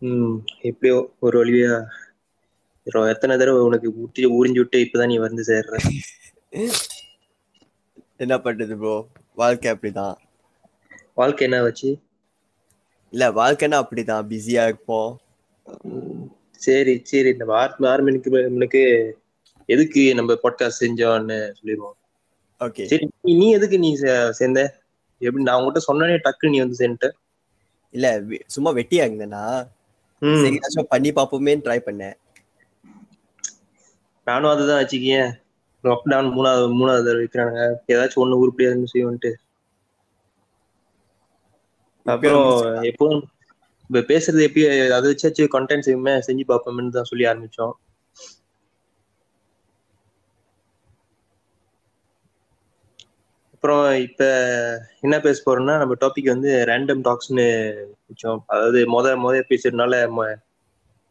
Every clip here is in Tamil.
ம் எப்படியோ ஒரு வழியா. எத்தனை தடவை உனக்கு ஊட்டி உறிஞ்சு விட்டு இப்பதான் நீ வந்து சேர்ற? என்ன பண்றது ப்ரோ வாழ்க்கை அப்படிதான். வாழ்க்கை என்ன வச்சு இல்ல வாழ்க்கைன்னா அப்படிதான். பிஸியா இருப்போம். சரி சரி. இந்த ஆறு ஆறு மணிக்கு மணிக்கு எதுக்கு நம்ம பாட்காஸ்ட் செஞ்சோம்னு சொல்லிடுவோம். ஓகே சரி நீ- எதுக்கு நீ சேர்ந்த? எப்படி நான் உங்ககிட்ட சொன்னனே டக்கு நீ வந்து சேர்ந்துட்ட. இல்ல சும்மா வெட்டியா இருந்தேனா? ம், சரி ஏதாச்சும் பண்ணி பாப்போமேன்னு ட்ரை பண்ணேன். நானும் அதுதான் வச்சுக்கேன். லாக்டவுன் மூணாவது மூணாவது தடவை வைக்கிறானுங்க. ஏதாச்சும் ஒண்ணு உருப்படியா இருந்து செய்வோன்ட்டு. அப்புறம் எப்போதும் இப்ப பேசுறது எப்பயும் அதை வச்சாச்சு கண்டென்ட் செய்யுமே செஞ்சு பார்ப்போம்னு தான் சொல்லி ஆரம்பிச்சோம். அப்புறம் இப்ப என்ன பேச போறோம்னா நம்ம டாபிக் வந்து ரேண்டம் டாக்ஸ்னு வச்சோம். அதாவது முத முத பேசுறதுனால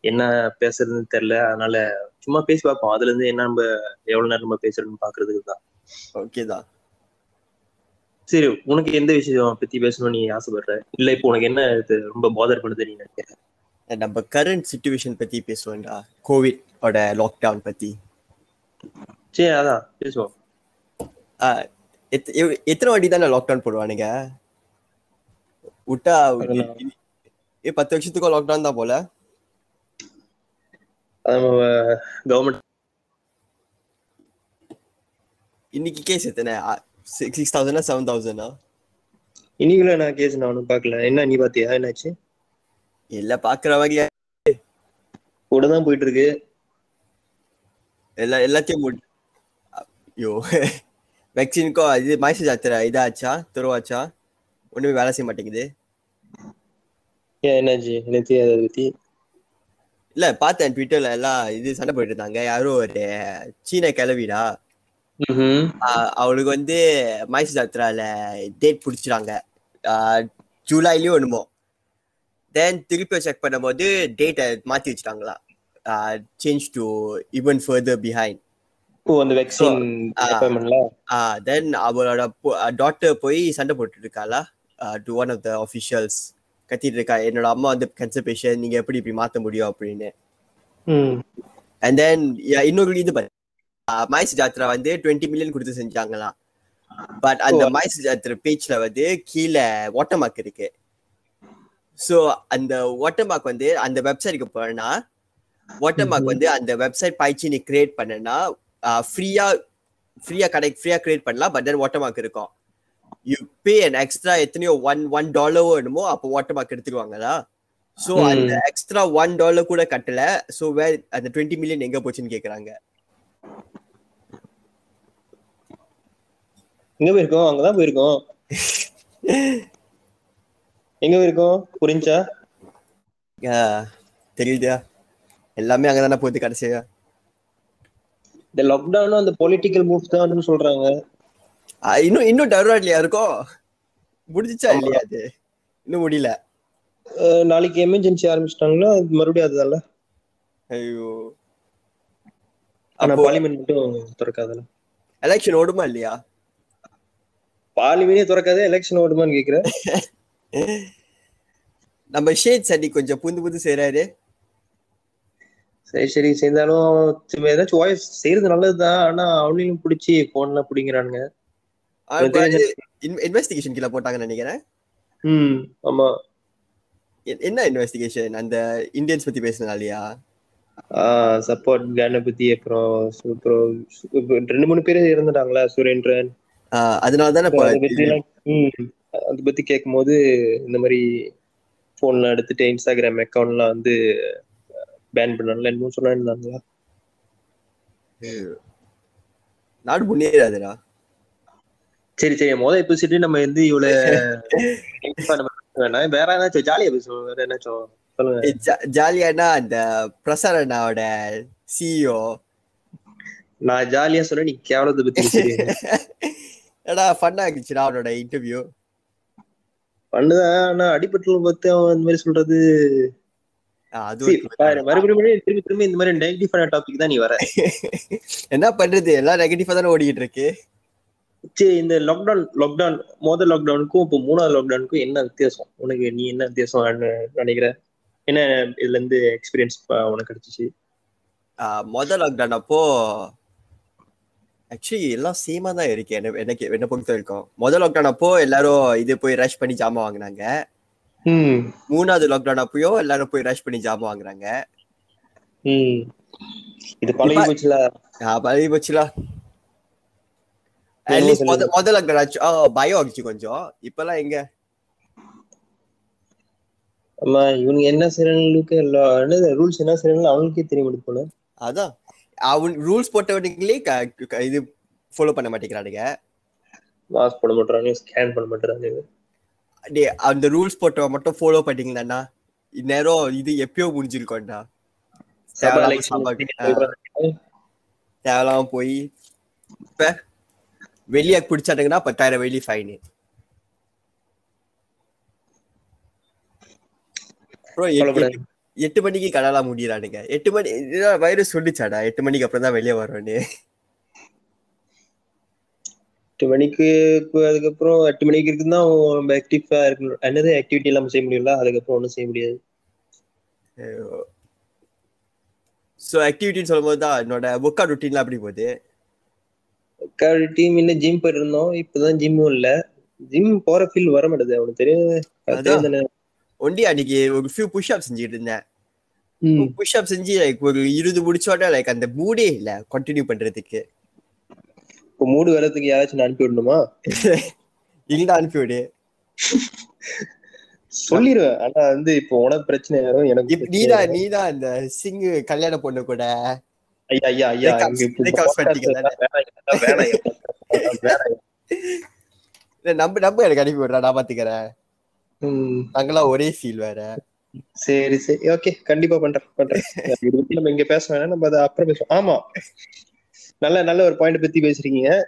என்ன பேசுறதுன்னு தெரியல. அதனால சும்மா பேசி பார்ப்போம். அதுல இருந்து என்ன நம்ம எவ்வளவு நேரம் நம்ம பேசுறோம்னு பாக்குறதுக்கு தான். ஓகே தான். சரி உனக்கு எந்த விஷயம் பத்தி பேசணும்னு நீ ஆசைப்படுற? இல்ல இப்போ உனக்கு என்ன இது ரொம்ப பாதர் பண்ணுது நீ நினைக்கிற? நம்ம கரண்ட் சுச்சுவேஷன் பத்தி பேசுவோம்டா. கோவிட் லாக்டவுன் பத்தி. சரி அதான். பேசுவோம். எத்தனை வாட்டி தானே லாக்டவுன் போடுவானுங்க? விட்டா. ஏ பத்து வருஷத்துக்கும் லாக்டவுன் தான் போல? கவர்மெண்ட் இன்னைக்கு கேஸ் எத்தனை? சிக்ஸ் தௌசண்டா செவன் தௌசண்டா இன்னைக்குள்ள நான் கேஸ் நான் ஒன்றும் பார்க்கல. என்ன நீ பாத்தியா? என்னாச்சு? இல்ல பாக்குற வகையா கூட தான் போயிட்டு இருக்கு. எல்லா எல்லாத்தையும் ஐயோ வேக்சினுக்கும் இது மைசூர் ஜாத்திரை இதாச்சா? துருவாச்சா? ஒண்ணுமே வேலை செய்ய மாட்டேங்குது. என்னாச்சு? எனக்கு தெரியாது அதை பத்தி? இல்ல பார்த்தேன் ட்விட்டர்ல எல்லாம் இது சண்டை போயிட்டு இருந்தாங்க. யாரும் ஒரு சீன கிளவிடா அவளுக்கு வந்து மைசூர் ஜாத்ரால டேட் பிடிச்சிட்டாங்க. ஜூலைலயும் என்னமோ. தென் திருப்பி செக் பண்ணும்போது டேட்டை மாத்தி வச்சுட்டாங்களா. Change to even further behind அந்த வேக்சின் ஆ. அப்பாயின்மெண்ட்ல தென் அவளோட டாக்டர் போய் சண்டை போட்டுட்டு இருக்காளா to one of the officials கத்திட்டு இருக்கா என்னோட அம்மா வந்து கேன்சர் நீங்க எப்படி இப்படி மாத்த முடியும்? அப்படின்னு. அண்ட் தென் இன்னொரு இது மைஸ் ஜாத்ரா வந்து டுவெண்ட்டி மில்லியன் கொடுத்து செஞ்சாங்களாம் பட் அந்த. மைஸ் ஜாத்ரா பேஜ்ல வந்து கீழே வாட்டர் மார்க் இருக்கு. ஸோ அந்த வாட்டர் மார்க் வந்து அந்த வெப்சைட்டுக்கு போனா வாட்டர் மார்க். வந்து அந்த வெப்சைட் பாய்ச்சி நீ கிரியேட் பண்ணனா ஃப்ரீயா ஃப்ரீயா கடை ஃப்ரீயா கிரியேட் பண்ணலாம் பட் தென் வாட்டர் மார்க் இருக்கும். யூ பே அண்ட் எக்ஸ்ட்ரா எத்தனையோ ஒன் ஒன் டாலரோ என்னமோ அப்போ வாட்டர் மார்க் எடுத்துருவாங்களா ஸோ. அந்த எக்ஸ்ட்ரா ஒன் டாலர் கூட கட்டல. ஸோ வே அந்த டுவெண்ட்டி மில்லியன் எங்க போச்சுன்னு கேக்குறாங்க. எங்க போயிருக்கோம்? அங்கதான் போயிருக்கோம். எங்க போயிருக்கோம்? புரிஞ்சா? தெரியுதா எல்லாமே அங்கதானே போகுது கடைசியா. இந்த லாக்டவுன் அந்த பொலிட்டிக்கல் மூவ் தான் சொல்றாங்க. இன்னும் இன்னும் டெவலப் இல்லையா? இருக்கும் முடிஞ்சிச்சா. இல்லையா அது? இன்னும் முடியல. நாளைக்கு எமர்ஜென்சி ஆரம்பிச்சிட்டாங்களா மறுபடியும் அதுதான்ல. ஐயோ. ஆனா பார்லிமெண்ட் மட்டும் திறக்காதல. எலெக்ஷன் ஓடுமா இல்லையா? பார்லிமெண்டே திறக்காதே எலெக்ஷன் ஓடுமான்னு கேக்குற நம்ம ஷேட் சண்டி கொஞ்சம் புந்து புது செய்யறாரு சரி சரி. சேர்ந்தாலும் ஏதாச்சும் வாய்ஸ் செய்யறது நல்லதுதான். ஆனா அவனையும் பிடிச்சி போன்ல பிடிங்கிறானுங்க. இன்வெஸ்டிகேஷன் கீழே போட்டாங்கன்னு நினைக்கிறேன். ம் ஆமா. என்ன இன்வெஸ்டிகேஷன் அந்த இந்தியன்ஸ் பத்தி பேசினாலியா சப்போர்ட் அப்புறம் சு- அப்புறம் ரெண்டு மூணு பேர் இறந்துட்டாங்களா சுரேந்திரன். அதனால தானே அதை பத்தி எல்லாம், ம், அதை பத்தி கேட்கும்போது இந்த மாதிரி போன்ல எடுத்துட்டு இன்ஸ்டாகிராம் அக்கௌண்ட்லாம் வந்து பேன் பண்ணல என்னமோ சொன்னாங்களா நாடு முன்னேறாதுடா. சரி சரி முத எபிசோட் நம்ம வந்து இவ்வளவு வேணாம் வேற ஏதாச்சும் ஜாலியா பேசுவோம் வேற ஏதாச்சும் சொல்லுங்க. ஜாலியானா அந்த பிரசார் அண்ணாவோட சிஇஓ நான் ஜாலியா சொன்னா நீ கேவலத்தை பத்தி ஏடா ஃபன்னா இருந்துச்சுடா அவனோட இன்டர்வியூ பண்ணுதான் ஆனா அடிபட்டு பார்த்து அவன் இந்த மாதிரி சொல்றது அது See, ஒரு பாரு, மறுபடியும் திரும்பி திரும்பி இந்த மாதிரி நெகட்டிவான டாபிக் தான் நீ வர. என்ன பண்றது? எல்லாம் நெகட்டிவா தானே ஓடிட்டு இருக்கு. சரி இந்த லாக்டவுன் லாக்டவுன் முதல் லாக்டவுனுக்கும் இப்போ மூணாவது லாக்டவுனுக்கும் என்ன வித்தியாசம்? உனக்கு நீ என்ன வித்தியாசம் நினைக்கிற? என்ன இதுல இருந்து எக்ஸ்பீரியன்ஸ் உனக்கு கிடைச்சிச்சு? முதல் லாக்டவுன் அப்போ ஆக்சுவலி எல்லாம் சேமா தான் இருக்கு. என்ன எனக்கு என்ன பொறுத்த வரைக்கும். முதல் லாக்டவுன் அப்போ எல்லாரும் இது போய் ரஷ் பண்ணி ஜாமான் வாங்குனாங்க. மூணாவது லாக்டவுன் அப்பயோ எல்லாரும் போய் ரஷ் பண்ணி ஜாமான் வாங்குறாங்க. இது பழகி போச்சுல. பழகி போச்சுல. என்னமோ அட்லீஸ்ட் சொல்லுது. முத முதல் லாக்டவுன் ஆச்சு. பயம் ஆச்சு கொஞ்சம். இப்பெல்லாம் எங்க? ஆமா இவனுங்க என்ன செய்யறாங்களுக்கு என்னது ரூல்ஸ் என்ன செய்யறாங்க அவங்களுக்கே தெரிய மாட்டேது போல. அதான். அவன் ரூல்ஸ் போட்டவனுங்களே இது ஃபாலோ பண்ண மாட்டேங்கிறானுங்க. மாஸ்க் போட மாட்டாங்க ஸ்கேன் பண்ண மாட்டாங்க டேய், அந்த ரூல்ஸ் போட்டவன் மட்டும் ஃபாலோ பண்ணீங்கன்னா இந்நேரம் இது எப்பயோ முடிஞ்சிருக்கோம்டா. தேவையில்லாம போய் இப்ப வெளியே பிடிச்சானுங்கன்னா பத்தாயிரம் வெளி ஃபைனு. எட்டு மணிக்கு கடலாம் முடியறானுங்க எட்டு மணி வைரஸ் சொல்லிச்சாடா? எட்டு மணிக்கு அப்புறம் தான் வெளியே வரும்னு. எட்டு மணிக்கு அதுக்கப்புறம் எட்டு மணிக்கு இருக்குன்னா ஆக்டிவா இருக்கணும். என்னது ஆக்டிவிட்டி எல்லாம் செய்ய முடியல அதுக்கப்புறம் ஒன்றும் செய்ய முடியாது. ஸோ ஆக்டிவிட்டின்னு சொல்லும்போது தான் என்னோட ஒர்க் அவுட் ருட்டீன்லாம் அப்படி போகுது? டீம் இன்னும் ஜிம் போயிட்டு இருந்தோம் இப்பதான் ஜிம்மும் இல்ல. ஜிம் போற ஃபீல் வர மாட்டேது. அவனுக்கு தெரியும்? ஒண்டி அன்னைக்கு ஒரு ஃபியூ புஷ் அப் செஞ்சுட்டு இருந்தேன். புஷ் அப் செஞ்சு லைக் ஒரு இருபது முடிச்சோட லைக் அந்த மூடே இல்ல கண்டினியூ பண்றதுக்கு. இப்போ மூடு வரதுக்கு யாராச்சும் அனுப்பி விடணுமா? இல்ல அனுப்பிவிடு சொல்லிடுவேன் ஆனா வந்து இப்போ உனக்கு பிரச்சனை யாரும் எனக்கு நீதான். நீதான் அந்த சிங்கு கல்யாண பொண்ணு கூட. ஐயா ஐயா ஐயா நம்ப நம்ப எனக்கு அனுப்பி விடுறா நான் பாத்துக்கிறேன். ம், நாங்கெல்லாம் ஒரே ஃபீல் வேற. சரி சரி. ஓகே கண்டிப்பா பண்றேன் பண்றேன். நம்ம இங்க பேச வேணாம் நம்ம அதை அப்புறம் பேசுவோம். ஆமா. நல்ல நல்ல ஒரு பாயிண்ட் பத்தி பேசுறீங்க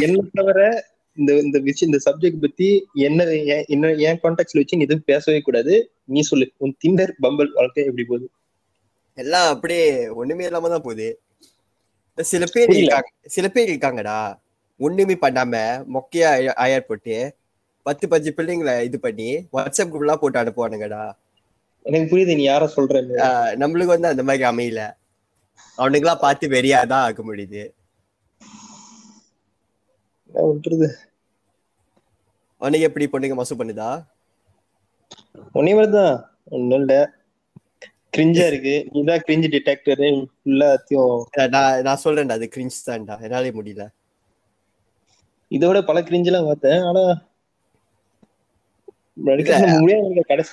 என்ன தவிர இந்த இந்த விஷயம் இந்த சப்ஜெக்ட் பத்தி என்ன ஏன்- என்ன ஏன் கான்டாக்ட்ல வச்சு நீ எதுவும் பேசவே கூடாது. நீ சொல்லு. உன் திண்டர் பம்பல் வாழ்க்கை எப்படி போகுது? எல்லாம் அப்படியே ஒண்ணுமே இல்லாம தான் போகுது. சில பேர். இருக்காங்க சில பேர் இருக்காங்கடா. ஒண்ணுமே பண்ணாம மொக்கையா அய- அயர் போட்டு பத்து பஞ்சு பிள்ளைங்களை இது பண்ணி வாட்ஸ்அப் குரூப்லாம் போட்டு அனுப்புவானுங்கடா. எனக்கு புரியுது நீ யார ஆஹ் நம்மளுக்கு வந்து அந்த மாதிரி அமையல. அவனுங்களாம் பார்த்து வெறியாதான் ஆக முடியுது. பண்றது? அவனுக்கு எப்படி பொண்ணுங்க மசு பண்ணுதா? உன்னே மாதிரிதான். ஒண்ணும் இல்ல. கிரிஞ்சா இருக்கு. நீதான் கிரிஞ்சு டிடெக்டர் ஃபுல்லாத்தையும் நான் நான் சொல்றேன்டா அது கிரிஞ்ச் தான்டா. என்னாலே முடியல. இதோட பல கிரிஞ்செல்லாம் பார்த்தேன். ஆனா. முடியாது கடைசி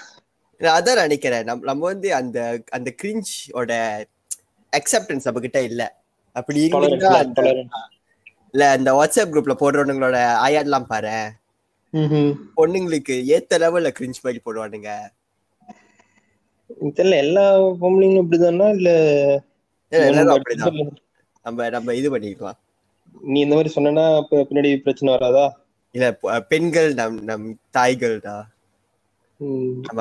அதான் நினைக்கிறேன். நம்ம நம்ம வந்து அந்த அந்த கிரிஞ்ச் ஓட அக்செப்டன்ஸ் நம்ம கிட்ட இல்ல. அப்படி இருந்தா. இல்ல அந்த வாட்ஸ்அப் குரூப்ல போடுறவனுங்களோட ஆயாட்லாம் பாரு. பொண்ணுங்களுக்கு ஏத்த லெவல்ல கிரிஞ்ச் மாதிரி போடுவானுங்க. தெரியல எல்லா பொம்பளைங்களும் இப்படிதானா? இல்ல எல்லாரும் நம்ம அப்படிதான். நம்ம நம்ம இது பண்ணிக்கலாம். நீ இந்த மாதிரி சொன்னா பின்னாடி பிரச்சனை வராதா? இல்ல பெண்கள் நம் நம்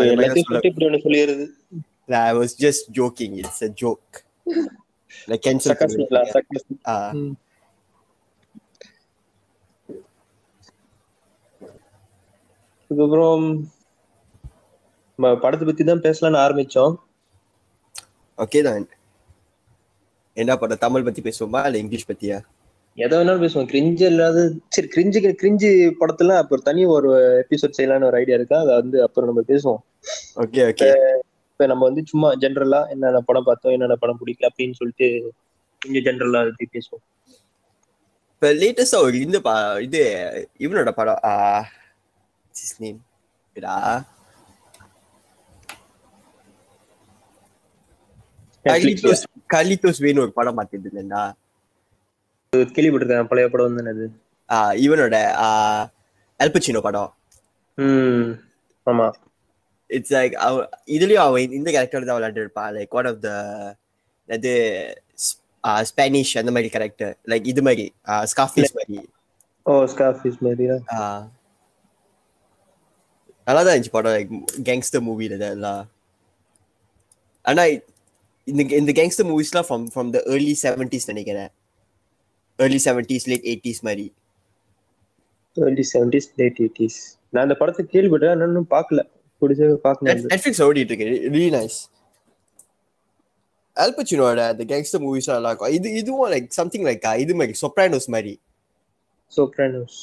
இந்த இப்படி ஒண்ணு சொல்லிடுறது. I was just joking it's a joke. Like cancel சர்க்காஸ்டிக்கலா, பண்ணுவீங்க. sarcastic. ஆ ம். அதுக்கப்புறம் நம்ம படத்தை பத்தி தான் பேசலாம்னு ஆரம்பிச்சோம். ஓகே தான் என்ன படம்? தமிழ் பத்தி பேசுவோமா? இல்ல இங்கிலீஷ் பத்தியா? எதை வேணாலும் பேசுவோம். கிரிஞ்சு இல்லாத சரி கிரிஞ்சுக்கு கிரிஞ்சு படத்துல அப்புறம் தனி ஒரு எபிசோட் செய்யலாம்னு ஒரு ஐடியா இருக்கா? அதை வந்து அப்புறம் நம்ம பேசுவோம். ஓகே ஓகே இப்ப நம்ம வந்து சும்மா ஜென்ரலா என்னென்ன படம் பார்த்தோம் என்னென்ன படம் பிடிக்கல அப்படின்னு சொல்லிட்டு கொஞ்சம் ஜென்ரலா அதை பேசுவோம். இப்ப லேட்டஸ்டா ஒரு இந்த பா இது இவனோட படம் ஆ name? இதா கலித்தோஸ் கலித்தோஸ் வேணும் ஒரு படம் பார்த்துட்டு இருந்தேன்டா கேள்விப்பட்டிருக்கேன் பழைய படம் வந்து அது இவனோட அல்பச்சினோ படம். ஆமா. இட்ஸ் லைக் அவ இதுலயும் அவன் இந்த கேரக்டர் தான் விளையாண்டு இருப்பான் லைக் ஒன் ஆஃப் த அது ஸ்பானிஷ் அந்த மாதிரி கேரக்டர் லைக் இது மாதிரி ஸ்காஃபீஸ் மாதிரி. ஓ ஸ்கார்ஃபீஸ் மாதிரியா ஆஹ் நல்லா தான் இருந்துச்சு படம். லைக் கேங்ஸ்டர் மூவில இதெல்லாம் ஆனா இந்த இந்த gangster மூவிஸ்லாம் from from the early seventies நினைக்கிறேன். ஏர்லி செவன்டிஸ் லேட் எயிட்டிஸ் மாதிரி. டுவெண்ட்டி செவன்டிஸ் லேட் எயிட்டிஸ் நான் அந்த படத்தை கேள்விப்பட்டேன் இன்னும் பார்க்கல. பிடிச்ச பார்க்கணும் நெட்ஃபிளிக்ஸ் ஓடிட்டு இருக்கு ரியலி நைஸ் அல்பச்சினோட அந்த கேங்ஸ்டர் மூவிஸ் எல்லாம் இருக்கும். இது இதுவும் லைக் சம்திங் லைக் இது மாதிரி சொப்ரானோஸ் மாதிரி. சோப்ரானோஸ்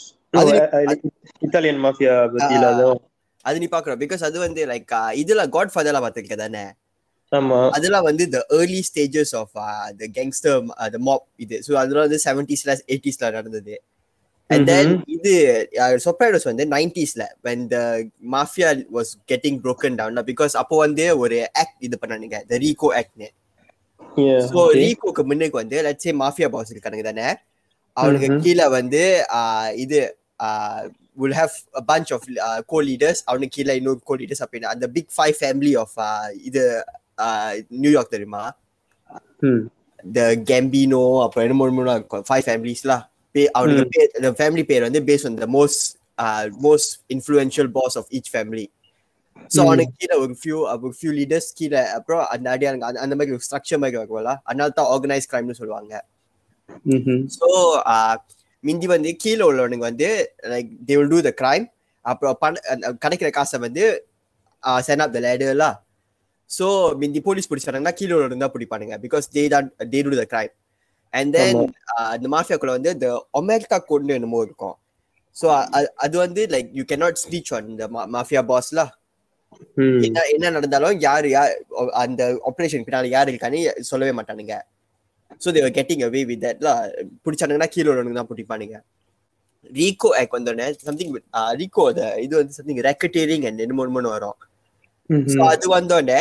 இத்தாலியன் மாஃபியா அது நீ பாக்குற பிகாஸ் அது வந்து லைக் இதுல காட் ஃபாதர்லாம் தானே? ஆமா. அதெல்லாம் வந்து the early stages of the gangster the mob இது. ஸோ அதெல்லாம் வந்து செவன்டிஸ்ல எயிட்டிஸ்ல நடந்தது. அண்ட் தென் இது சொப்ரானோஸ் வந்து நைன்டிஸ்ல when the mafia was getting broken down because அப்போ வந்து ஒரு ஆக்ட் இது பண்ணானுங்க த ரீகோ ஆக்ட்னு Yeah, சோ okay. ரீகோக்கு முன்னுக்கு வந்து லட்சே மாஃபியா பாஸ் இருக்கானுங்க தானே அவனுக்கு Mhm. கீழே வந்து ஆஹ், இது will have a bunch of co leaders அவனுக்கு கீழே இன்னொரு கோ லீடர்ஸ் அப்படின்னு அந்த பிக் ஃபைவ் ஃபேமிலி ஆஃப் இது நியூயார்க் தெரியுமா ம். த கேம்பினோ அப்புறம் என்ன மூணு மூணு ஃபைவ் ஃபேமிலிஸ்லாம் ம். பேர் ஃபேமிலி பேர் வந்து base on the most most influential boss of each family so. அவனுக்கு கீழே ஒரு ஃபியூ ஒரு ஃபியூ லீடர்ஸ் கீழே அப்புறம் அந்த அடியானுங்க அந்த- அந்த மாதிரி ஒரு ஸ்ட்ரக்சர் மாதிரி இருக்கும்ல அதனால தான் ஆர்கனைஸ் கிரைம்னு சொல்லுவாங்க. ஸோ மிந்தி வந்து கீழே உள்ளவனுங்க வந்து like they will do the crime அப்புறம் பண கிடைக்கிற காசை வந்து சென் அப் த லேடர்லாம் ஸோ மிந்தி போலீஸ் பிடிச்சாங்கன்னா கீழே உள்ளவங்க தான் பிடிப்பானுங்க பிகாஸ் தே தான் they do the crime and then அந்த மாஃபியாக்குள்ள வந்து இந்த ஒமேட்டா கோட்னு என்னமோ இருக்கும். ஸோ அது வந்து like you cannot speech on இந்த மாஃபியா பாஸ்லாம் ம். என்ன என்ன நடந்தாலும் யாரு யார் அந்த ஆபரேஷன் பின்னால யாரு இருக்கான்னு சொல்லவே மாட்டானுங்க. So they were getting away with தட்லாம் பிடிச்சானுங்கன்னா கீழே உள்ளவனுக்கு தான் பிடிப்பானுங்க. ரீகோ ஆக் வந்தோடனே சம்திங் ரீகோ இது வந்து சம்திங் ரெக்கட்டேரிங் அண்ட் என்னமோ என்னமோ வரும். ஸோ அது வந்தோடனே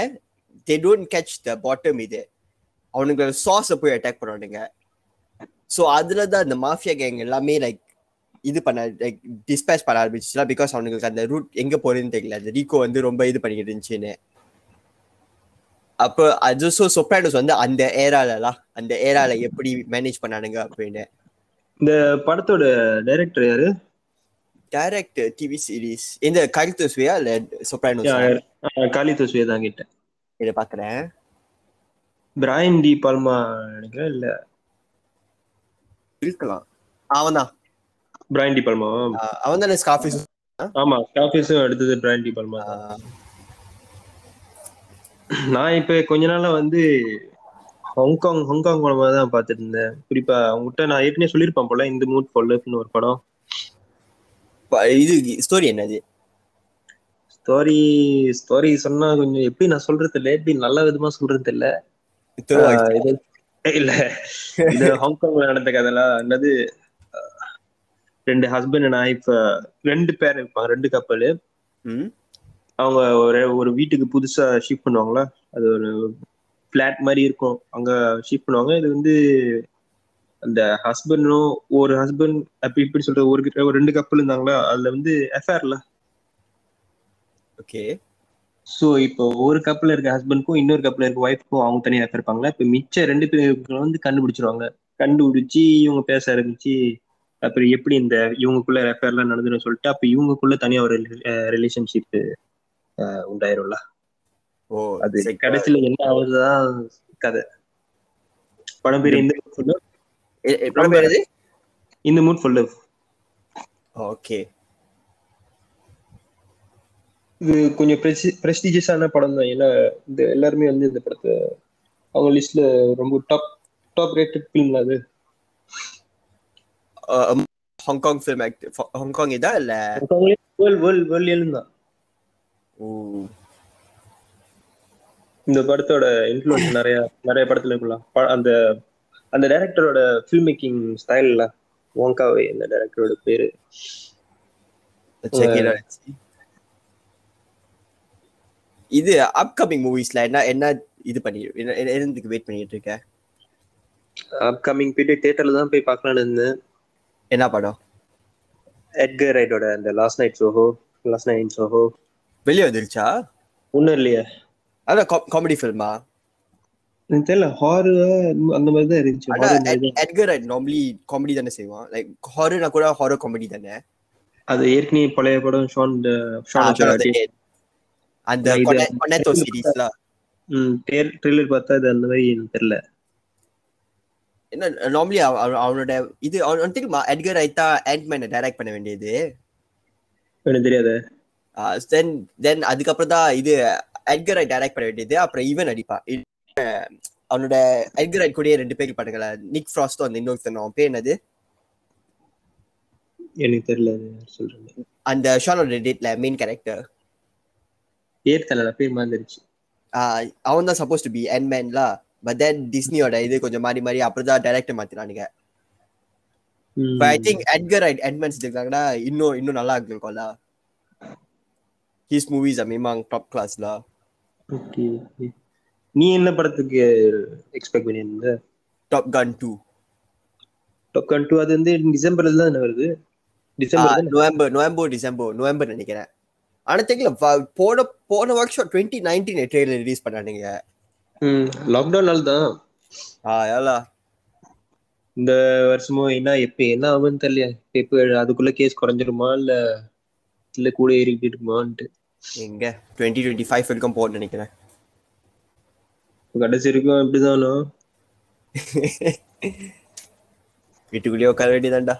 they don't catch the bottom இது. அவனுங்க சாஸை போய் அட்டாக் பண்ணுவானுங்க. ஸோ அதுல தான் இந்த மாஃபியா கேங் எல்லாமே லைக் இது பண்ண லைக் டிஸ்பேச் பண்ண ஆரம்பிச்சுலாம் பிகாஸ் அவனுங்களுக்கு அந்த ரூட் எங்க போறதுன்னு தெரியல. அந்த ரீகோ வந்து ரொம்ப இது பண்ணிக்கிட்டு இருந்துச்சுன்னு. அப்போ அது ஸோ சொப்ரானோஸ் வந்து அந்த ஏராலலாம் அந்த ஏரால எப்படி மேனேஜ் பண்ணானுங்க அப்படின்னு. இந்த படத்தோட டைரக்டர் யாரு? டைரக்ட் டிவி சீரிஸ் இந்த கருத்து சுயா இல்ல சொப்ரானோஸ் காளி தோசுவே தான் கேட்டேன் இதை பாக்குறேன் பிராயன் டி பால்மா நினைக்கிறேன் இல்ல? இருக்கலாம் அவன் தான் பிராயன் டி பால்மா அவன் தானே ஸ்காஃபிஸ் ஆமா ஸ்காஃபிஸும் எடுத்தது பிராயன் டி பால்மா நான் இப்ப கொஞ்ச நாளா வந்து ஹாங்காங் ஹாங்காங் படமா தான் பார்த்துட்டு இருந்தேன். குறிப்பா அவங்ககிட்ட நான் ஏற்கனவே சொல்லியிருப்பேன் போல இந்த மூட் பொல்லப்னு ஒரு படம். இது ஸ்டோரி என்னது ஸ்டோரி ஸ்டோரி சொன்னா கொஞ்சம் எப்படி நான் சொல்றது இல்ல எப்படி நல்ல விதமா சொல்றது இல்ல இல்ல. இது ஹாங்காங்ல நடந்த கதைலாம் என்னது ரெண்டு ஹஸ்பண்ட் அண்ட் ஒய்ஃப் ரெண்டு பேர் இருப்பாங்க ரெண்டு கப்பல் அவங்க ஒரு ஒரு வீட்டுக்கு புதுசா ஷிஃப்ட் பண்ணுவாங்களா? அது ஒரு பிளாட் மாதிரி இருக்கும். அங்க ஷிஃப்ட் பண்ணுவாங்க. இது வந்து அந்த ஹஸ்பண்டும் ஒரு ஹஸ்பண்ட் அப்படி இப்படி சொல்றது ஒரு ரெண்டு கப்பல் இருந்தாங்களா? அதுல வந்து எஃப்ஆர்ல ஓகே சோ இப்போ ஒரு கப்பல் இருக்க ஹஸ்பண்ட்க்கும் இன்னொரு கப்பல் இருக்க ஒய்ஃப்க்கும் அவங்க தனியா affair இருப்பாங்களா? இப்ப மிச்ச ரெண்டு பேருக்கு வந்து கண்டுபிடிச்சிருவாங்க. கண்டுபிடிச்சு இவங்க பேச ஆரம்பிச்சு அப்புறம் எப்படி இந்த இவங்களுக்குள்ள எஃப்ஐஆர்லாம் நடந்துடும் சொல்லிட்டு அப்ப இவங்களுக்குள்ள தனியா ஒரு ரிலேஷன்ஷிப் உண்டாயிரும்ல? ஓ அது. கடைசியில என்ன ஆகுதுதான் கதை. படம் பேர் இந்த. எ- எ- படம் பேர் இந்த மூட் ஃபுல் ஓகே. இது கொஞ்சம் ப்ரெஸ்டீஜியஸான படம் தான் ஏன்னா இந்த எல்லாருமே வந்து இந்த படத்தை அவங்க லிஸ்ட்ல ரொம்ப டாப் டாப் ரேட்டட் ஃபிலிம் அது. Hong Kong film act Hong Kong இதா இல்ல? வேர்ல்ட் வேர்ல்ட் வேர்ல்ட் தான் இந்த படத்தோட இன்ஃப்ளூயன்ஸ் நிறைய நிறைய படத்துல இருக்கலாம் அந்த அந்த டைரக்டரோட ஃபில்ம் மேக்கிங் ஸ்டைல்ல ஓங்காவே இந்த டைரக்டரோட பேரு. இது அப்கமிங் மூவிஸ்ல என்ன என்ன இது பண்ணி என்ன என்ன- என்னதுக்கு வெயிட் பண்ணிட்டு இருக்க? அப்கமிங் போயிட்டு தியேட்டர்ல தான் போய் பார்க்கலாம்னு இருந்தேன். என்ன படம்? எட்கர் ரைட்டோட அந்த last night Soho last night Soho வெளியே வந்துருச்சா? ஒன்றும் இல்லையா. அதான் காமெடி ஃபில்மா எனக்கு தெரியல ஹாரர் அந்த மாதிரி தான் இருந்துச்சு. எட்கர் ரைட் நார்மலி காமெடி தானே. செய்வான். லைக் ஹாரர்னா கூட ஹாரர் காமெடி தானே? அது ஏற்கனவே பழைய படம் Shaun Shaun Shaun of the Dead. அந்த கொனேட்டோ சீரிஸ்ல ட்ரெய்லர் பார்த்தா அது அந்த மாதிரி எனக்கு தெரியல. என்ன நார்மலி அவனோட இது அவன் தெரியுமா? எட்கர் ரைட்டா ஆண்ட்மேனை டைரக்ட் பண்ண வேண்டியது. எனக்கு தெரியாது. தென் தென் அதுக்கப்புறம் தான் இது எட்கரை டைரக்ட் பண்ண வேண்டியது. அப்புறம் ஈவன் அஹ் அவனோட எட்கரை கூடயே ரெண்டு பேர் பண்ணுங்கள நிக் ஃப்ராஸ்டும் அந்த இன்னொருத்தனும் அவன் பேர் என்னது? எனக்கு தெரியல சொல்றேன் அந்த ஷானோட டேட்ல மெயின் கேரக்டர் பேர் தெரியல பேர் மாந்துருச்சு அவன் தான் சப்போஸ் டு பி என் மேன்ல பட் தென் டிஸ்னியோட இது கொஞ்சம் மாறி மாறி அப்புறம் தான் டைரக்டர் மாத்தினானுங்க ஐ திங்க் எட்கர் எட்மன்ஸ் இருக்காங்கன்னா இன்னும் இன்னும் நல்லா இருக்கும்ல ஹீஸ் மூவிஸ் அமீமாங் டாப் கிளாஸ்ல ஓகே நீ என்ன படத்துக்கு எக்ஸ்பெக்ட் பண்ணியிருந்த? டாப் கன் டூ டொக்கன் டூ அது வந்து டிசம்பர்ல தான் வருது. December November November December November நினைக்கிறேன். ஆனா தெரியல போன போன வருஷம் டுவெண்ட்டி நைன்டீன் ட்ரெயிலர் ரிலீஸ் பண்ணானுங்க ம் லாக்டவுன் நாள் தான் ஆ எல்லாம் இந்த வருஷமும் என்ன எப்ப என்ன ஆகும்னு தெரியல. எப்ப அதுக்குள்ள கேஸ் குறைஞ்சிருமா இல்ல இல்ல கூட ஏறிக்கிட்டு இருக்குமான்ட்டு எங்க? டுவெண்ட்டி டுவெண்ட்டி ஃபைவ் வரைக்கும் போகணும்னு நினைக்கிறேன். கடைசி வரைக்கும் இப்படிதானோ? வீட்டுக்குள்ளேயே உட்கார வேண்டியதாண்டா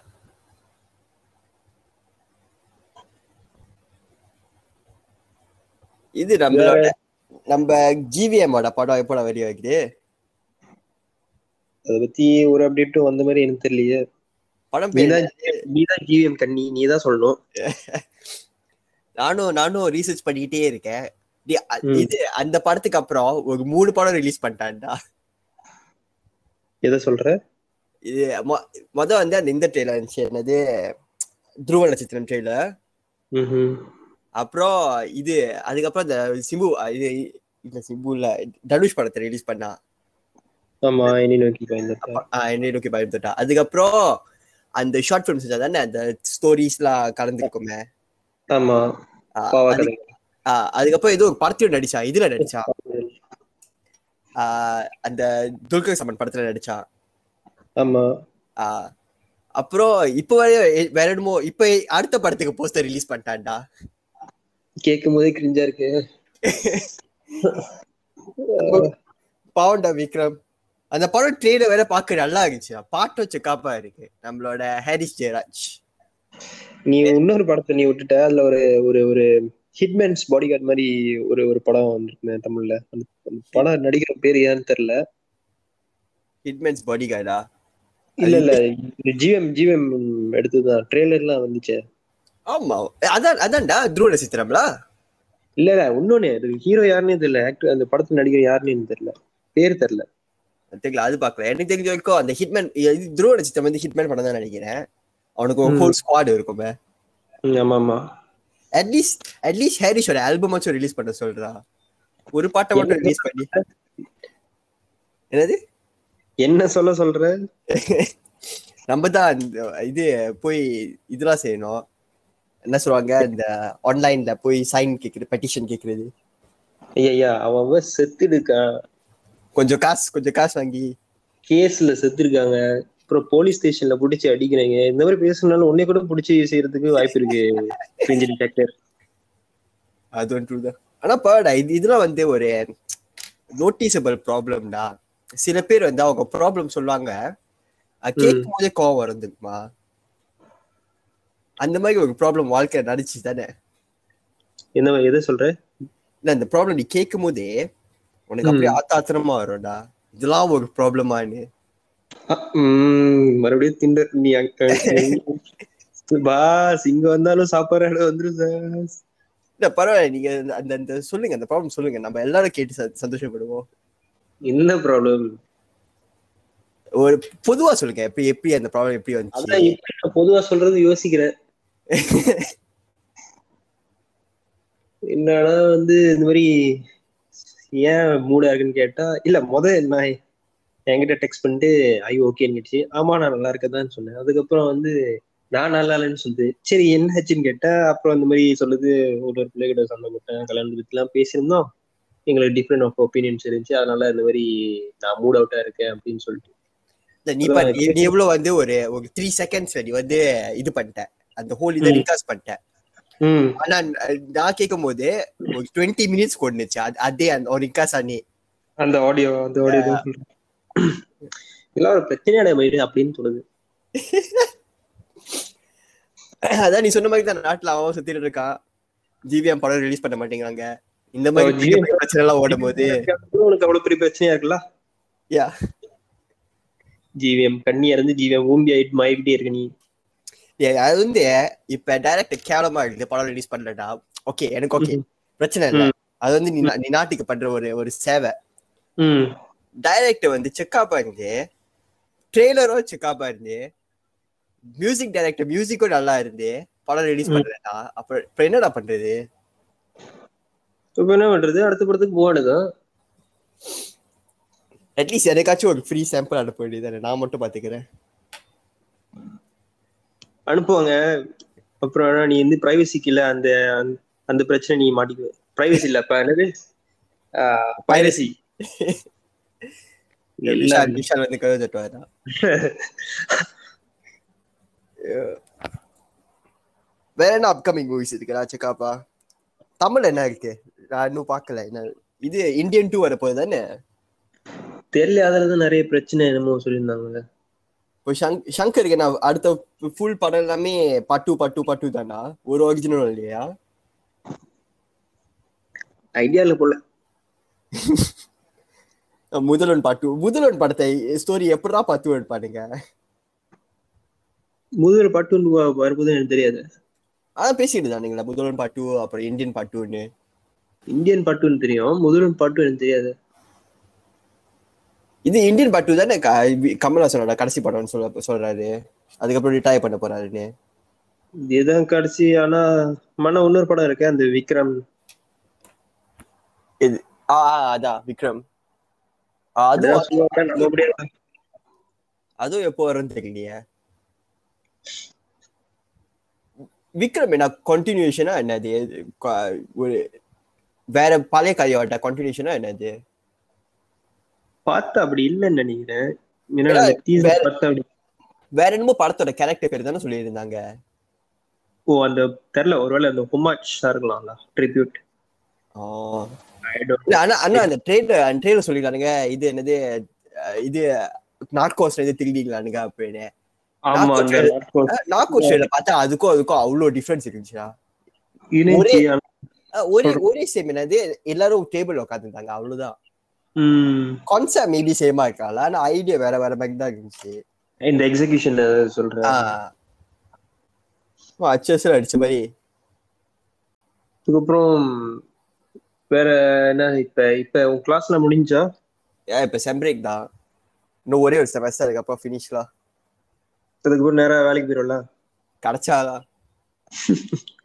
இது நம்மளோட நம்ம ஜிவிஎம்மோட படம் எப்போட வெளிய வைக்குது? அத பத்தி ஒரு அப்டேட்டும் வந்த மாதிரி எனக்கு தெரியலையே. படம் நீதான் ஜிவிஎம் கண்ணி நீதான் சொல்லணும். நானும் நானும் ரீசர்ச் பண்ணிக்கிட்டே இருக்கேன். இது அந்த படத்துக்கு அப்புறம் ஒரு மூணு படம் ரிலீஸ் பண்ணிட்டான்டா. எதை சொல்ற? இது மொத வந்து அந்த இந்த ட்ரெயிலர் இருந்துச்சு. என்னது? துருவ நட்சத்திரம் ட்ரெயிலர். அப்புறம் இது அதுக்கப்புறம் இந்த சிம்பு இது இந்த சிம்பு இல்ல தனுஷ் படத்தை ரிலீஸ் பண்ணா. ஆமா இனி நோக்கி என்னை நோக்கி பயந்துட்டா. அதுக்கப்புறம் அந்த ஷார்ட் ஃபிலிம் செஞ்சா தானே அந்த ஸ்டோரிஸ்லாம் கலந்துருக்குமே ஆமா அதுக்கப்புறம் ஏதோ ஒரு படத்தையும் நடிச்சான் இதுல நடிச்சான் ஆஹ் அந்த துல்கர் சமன் படத்துல நடிச்சான் ஆமா. அப்புறம் இப்போ வரையும் வேற என்னமோ இப்ப அடுத்த படத்துக்கு போஸ்டர் ரிலீஸ் பண்ணிட்டான்டா. கேட்கும் போதே கிரிஞ்சா இருக்கு. பாவண்டா விக்ரம். அந்த படம் ட்ரெயில வேற பார்க்க நல்லா இருந்துச்சு. பாட்டு வச்ச காப்பா இருக்கு. நம்மளோட ஹாரிஸ் ஜெயராஜ். நீ இன்னொரு படத்தை நீ விட்டுட்ட? அதுல ஒரு ஒரு ஒரு ஹிட்மேன்ஸ் பாடி கார்டு மாதிரி ஒரு ஒரு படம் வந்திருக்குமே தமிழ்ல. அந்த அந்த படம் நடிக்கிற பேர் ஏன்னு தெரியல. ஹிட்மேன்ஸ் பாடி கார்டா இல்ல. இல்ல ஜிஎம் ஜிஎம் எடுத்ததுதான். ட்ரெய்லர்லாம் வந்துச்சே. ஆமா. அதான் அதான்டா துருவ நட்சத்திரம்ல இல்ல இல்ல இன்னொன்னு ஹீரோ யாருன்னே தெரியல. ஆக்டர் அந்த படத்துல நடிக்கிற யாருன்னு தெரியல. பேர் தெரியல. தெரியல அது பார்க்கல எனக்கு தெரிஞ்ச வரைக்கும் அந்த ஹிட்மேன் இது துருவ நட்சத்திரம் வந்து ஹிட்மேன் படம் தான் நினைக்கிறேன் அவனுக்கு ஒரு. ஹோல் ஸ்குவாட் இருக்குமே. ஆமா ஆமா அட்லீஸ்ட் அட்லீஸ்ட் ஹாரிஸோட ஆல்பம் வச்சும் ரிலீஸ் பண்ண சொல்றா. ஒரு பாட்டை மட்டும் ரிலீஸ் பண்ணி. என்னது? என்ன சொல்ல சொல்ற? நம்ம தான் இது போய் இதெல்லாம் செய்யணும். என்ன சொல்லுவாங்க இந்த ஆன்லைன்ல போய் சைன் கேக்குறது பெட்டிஷன் கேக்குறது. ஐயா அவன் அவன் செத்து இருக்கான் கொஞ்சம் காசு கொஞ்சம் காசு வாங்கி. கேஸ்ல செத்து இருக்காங்க அப்புறம் போலீஸ் ஸ்டேஷன்ல புடிச்சு அடிக்கிறாங்க. இந்த மாதிரி பேசுனாலும் உன்னை கூட புடிச்சு செய்யறதுக்கு வாய்ப்பு இருக்கு கிரிஞ்சு டிடெக்டர் அது ஒன்று ஆனா பாடா இது இதெல்லாம் வந்து ஒரு நோட்டீசபிள் ப்ராப்ளம்டா சில பேர் வந்து அவங்க ப்ராப்ளம் சொல்லுவாங்க. கேட்கும் போதே கோவம் வரும் தெரியுமா அந்த மாதிரி ஒரு ப்ராப்ளம் வாழ்க்கையில நடிச்சு தானே? என்ன எதை சொல்ற? இல்ல இந்த ப்ராப்ளம் நீ கேட்கும் போதே உனக்கு அப்படியே ஆத்தாத்திரமா வரும்டா. இதெல்லாம் ஒரு ப்ராப்ளமானு மறுபடியும் திண்ட நீ பாஸ் இங்க வந்தாலும் சாப்பாடு வந்துரும் சார் இல்ல பரவாயில்ல நீங்க அந்த- அந்த சொல்லுங்க அந்த ப்ராப்ளம் சொல்லுங்க. நம்ம எல்லாரும் கேட்டு சந்தோஷப்படுவோம். என்ன ப்ராப்ளம் ஒரு பொதுவா சொல்லுங்க எப்படி எப்படி அந்த ப்ராப்ளம் எப்படி வந்துச்சு? நான் பொதுவா சொல்றது யோசிக்கிறேன். என்னன்னா வந்து இந்த மாதிரி ஏன் மூடா இருக்குன்னு கேட்டா இல்ல முத நான் என்கிட்ட டெக்ஸ்ட் பண்ணிட்டு ஐ ஓகேன்னு கேட்டுச்சு ஆமா நான் நல்லா இருக்கதான் சொன்னேன். அதுக்கப்புறம் வந்து நான் நல்லா இல்லைன்னு சொல்லுது சரி என்ன ஆச்சுன்னு கேட்டா அப்புறம் அந்த மாதிரி சொல்லுது ஒரு ஒரு பிள்ளைகிட்ட சண்டை போட்டேன் கல்யாணத்தை பத்தி எல்லாம் பேசியிருந்தோம். எங்களுக்கு டிஃப்ரெண்ட் ஆஃப் ஒப்பீனியன்ஸ் இருந்துச்சு. அதனால இந்த மாதிரி நான் மூட் அவுட்டா இருக்கேன் அப்படின்னு சொல்லிட்டு. நீ எவ்வளவு வந்து ஒரு த்ரீ செகண்ட்ஸ் நீ வந்து இது பண்ணிட்ட. அந்த ஹோல் இதை. ரிகாஸ் பண்ணிட்ட ம். ஆனா நான் கேட்கும் போது ஒரு டுவெண்ட்டி மினிட்ஸ் கொண்டுச்சு. அது- அந்த ரிகாஸ் அணி அந்த ஆடியோ அந்த ஆடியோ இதெல்லாம் ஒரு பிரச்சனையான மயிறு அப்படின்னு தோணுது. அதான் நீ சொன்ன மாதிரி தான் நாட்டுல அவன் சுத்திட்டு இருக்கான். ஜிவிஎம் படம் ரிலீஸ் பண்ண மாட்டேங்கிறாங்க. இந்த மாதிரி பிரச்சனை எல்லாம் ஓடும் போது உனக்கு அவ்வளவு பெரிய பிரச்சனையா இருக்குல்ல? யா ஜிவிஎம் கண்ணியா இருந்து ஜிவிஎம் ஊம்பி ஆயிட்டு மாயிட்டே இருக்க நீ. அது வந்து இப்ப டைரக்ட் கேவலமா இருக்கு. படம் ரிலீஸ் பண்ணலடா ஓகே எனக்கு ஓகே பிரச்சனை இல்ல. அது வந்து நீ நாட்டுக்கு பண்ற ஒரு ஒரு சேவை. டைரக்டர் வந்து செக்காப்பா இருந்து ட்ரெய்லரும் செக்காப்பா இருந்து மியூசிக் டைரக்டர் மியூசிக்கும் நல்லா இருந்து படம் ரிலீஸ் ம். பண்றேன்டா அப்ப இப்ப என்னடா பண்றது? இப்ப என்ன பண்றது? அடுத்த படத்துக்கு போவானுதான் அட்லீஸ்ட் எனக்காச்சும் ஒரு ஃப்ரீ சாம்பிள் அனுப்ப வேண்டியது நான் மட்டும் பாத்துக்கிறேன். அனுப்புவாங்க. அப்புறம் ஆனா நீ வந்து பிரைவசிக்கு இல்ல அந்த அந்த- பிரச்சனை நீ மாட்டிக்குவ பிரைவசி இல்ல என்னது? பைரசி விஷால் வந்து தட்டுவாரா. வேற என்ன அப்கமிங் மூவிஸ் இருக்குடா செக்காப்பா தமிழ் என்ன இருக்கு? நான் இன்னும் பார்க்கல என்ன? இது இந்தியன் டூ வரப்போகுது தானே? தெரியல அதுலதான் நிறைய பிரச்சனை என்னமோ சொல்லியிருந்தாங்க இப்போ ஷங் ஷங்கருக்கு நான் அடுத்த ஃபுல் படம் எல்லாமே பட்டு பட்டு பட்டு தானா? ஒரு ஒரிஜினல் இல்லையா? ஐடியால போல. முதல்வன் பாட்டு முதல்வன் படத்தை ஸ்டோரி எப்படிடா பத்து எடுப்பானுங்க? முதல் பாட்டு வரும்போது எனக்கு தெரியாது. அதான் பேசிட்டு தானுங்களா முதல்வன் பாட்டு அப்புறம் இந்தியன் பாட்டுன்னு இந்தியன் பாட்டுன்னு தெரியும். முதல் பாட்டு எனக்கு தெரியாது. இது இந்தியன் பாட்டு தானே? க- வி- கமல்ஹாசனோட கடைசி படம்னு சொல்ல சொல்றாரு. அதுக்கப்புறம் ரிட்டையர் பண்ண போறாருன்னு. இதுதான் கடைசி ஆனா மன இன்னொரு படம் இருக்கு அந்த விக்ரம். இது ஆ அதான் விக்ரம். ஆ, அதுவும் எப்போ வரும்னு தெரியலையே. விக்ரம் என்ன கண்டினியூஷனா என்னது? ஒரு வேற பழைய கதையோட கண்டினியூஷனா என்னது? பார்த்தா அப்படி இல்லைன்னு நினைக்கிறேன். வேற- என்னமோ படத்தோட கேரக்டர் பேர் தானே சொல்லியிருந்தாங்க. ஓ அந்த தெரியல ஒருவேளை அந்த ஹுமாச்சா இருக்கலாம்ல ட்ரிபியூட் ஆனா அண்ணா அந்த ட்ரெயிலர் அந்த ட்ரெயிலர் சொல்லிருக்கானுங்க இது என்னது இது நார்கோஸ் இது திருடிங்களானுங்க அப்படின்னு. நார்கோஸ் ட்ரெயிலர் பார்த்தா அதுக்கும் அதுக்கும் அவ்வளோ டிஃபரன்ஸ் இருந்துச்சுடா. ஒரே ஒரே சேம் என்னது எல்லாரும் டேபிள் உட்காந்துருந்தாங்க அவ்வளவுதான். கான்செப்ட் மேபி சேமா இருக்கால ஆனா ஐடியா வேற வேற மாதிரி தான் இருந்துச்சு. இந்த எக்ஸிகியூஷன் சொல்றேன் அச்சஸ் அடிச்ச மாதிரி. அதுக்கப்புறம் வேற என்ன இப்ப இப்ப உன் கிளாஸ்ல முடிஞ்சா? ஏன் இப்ப செம்பிரேக் தான். இன்னும் ஒரே ஒரு செமஸ்டர் அதுக்கப்புறம் ஃபினிஷ்லாம் அதுக்கப்புறம் நேரா வேலைக்கு போயிடும்ல கிடைச்சாதான்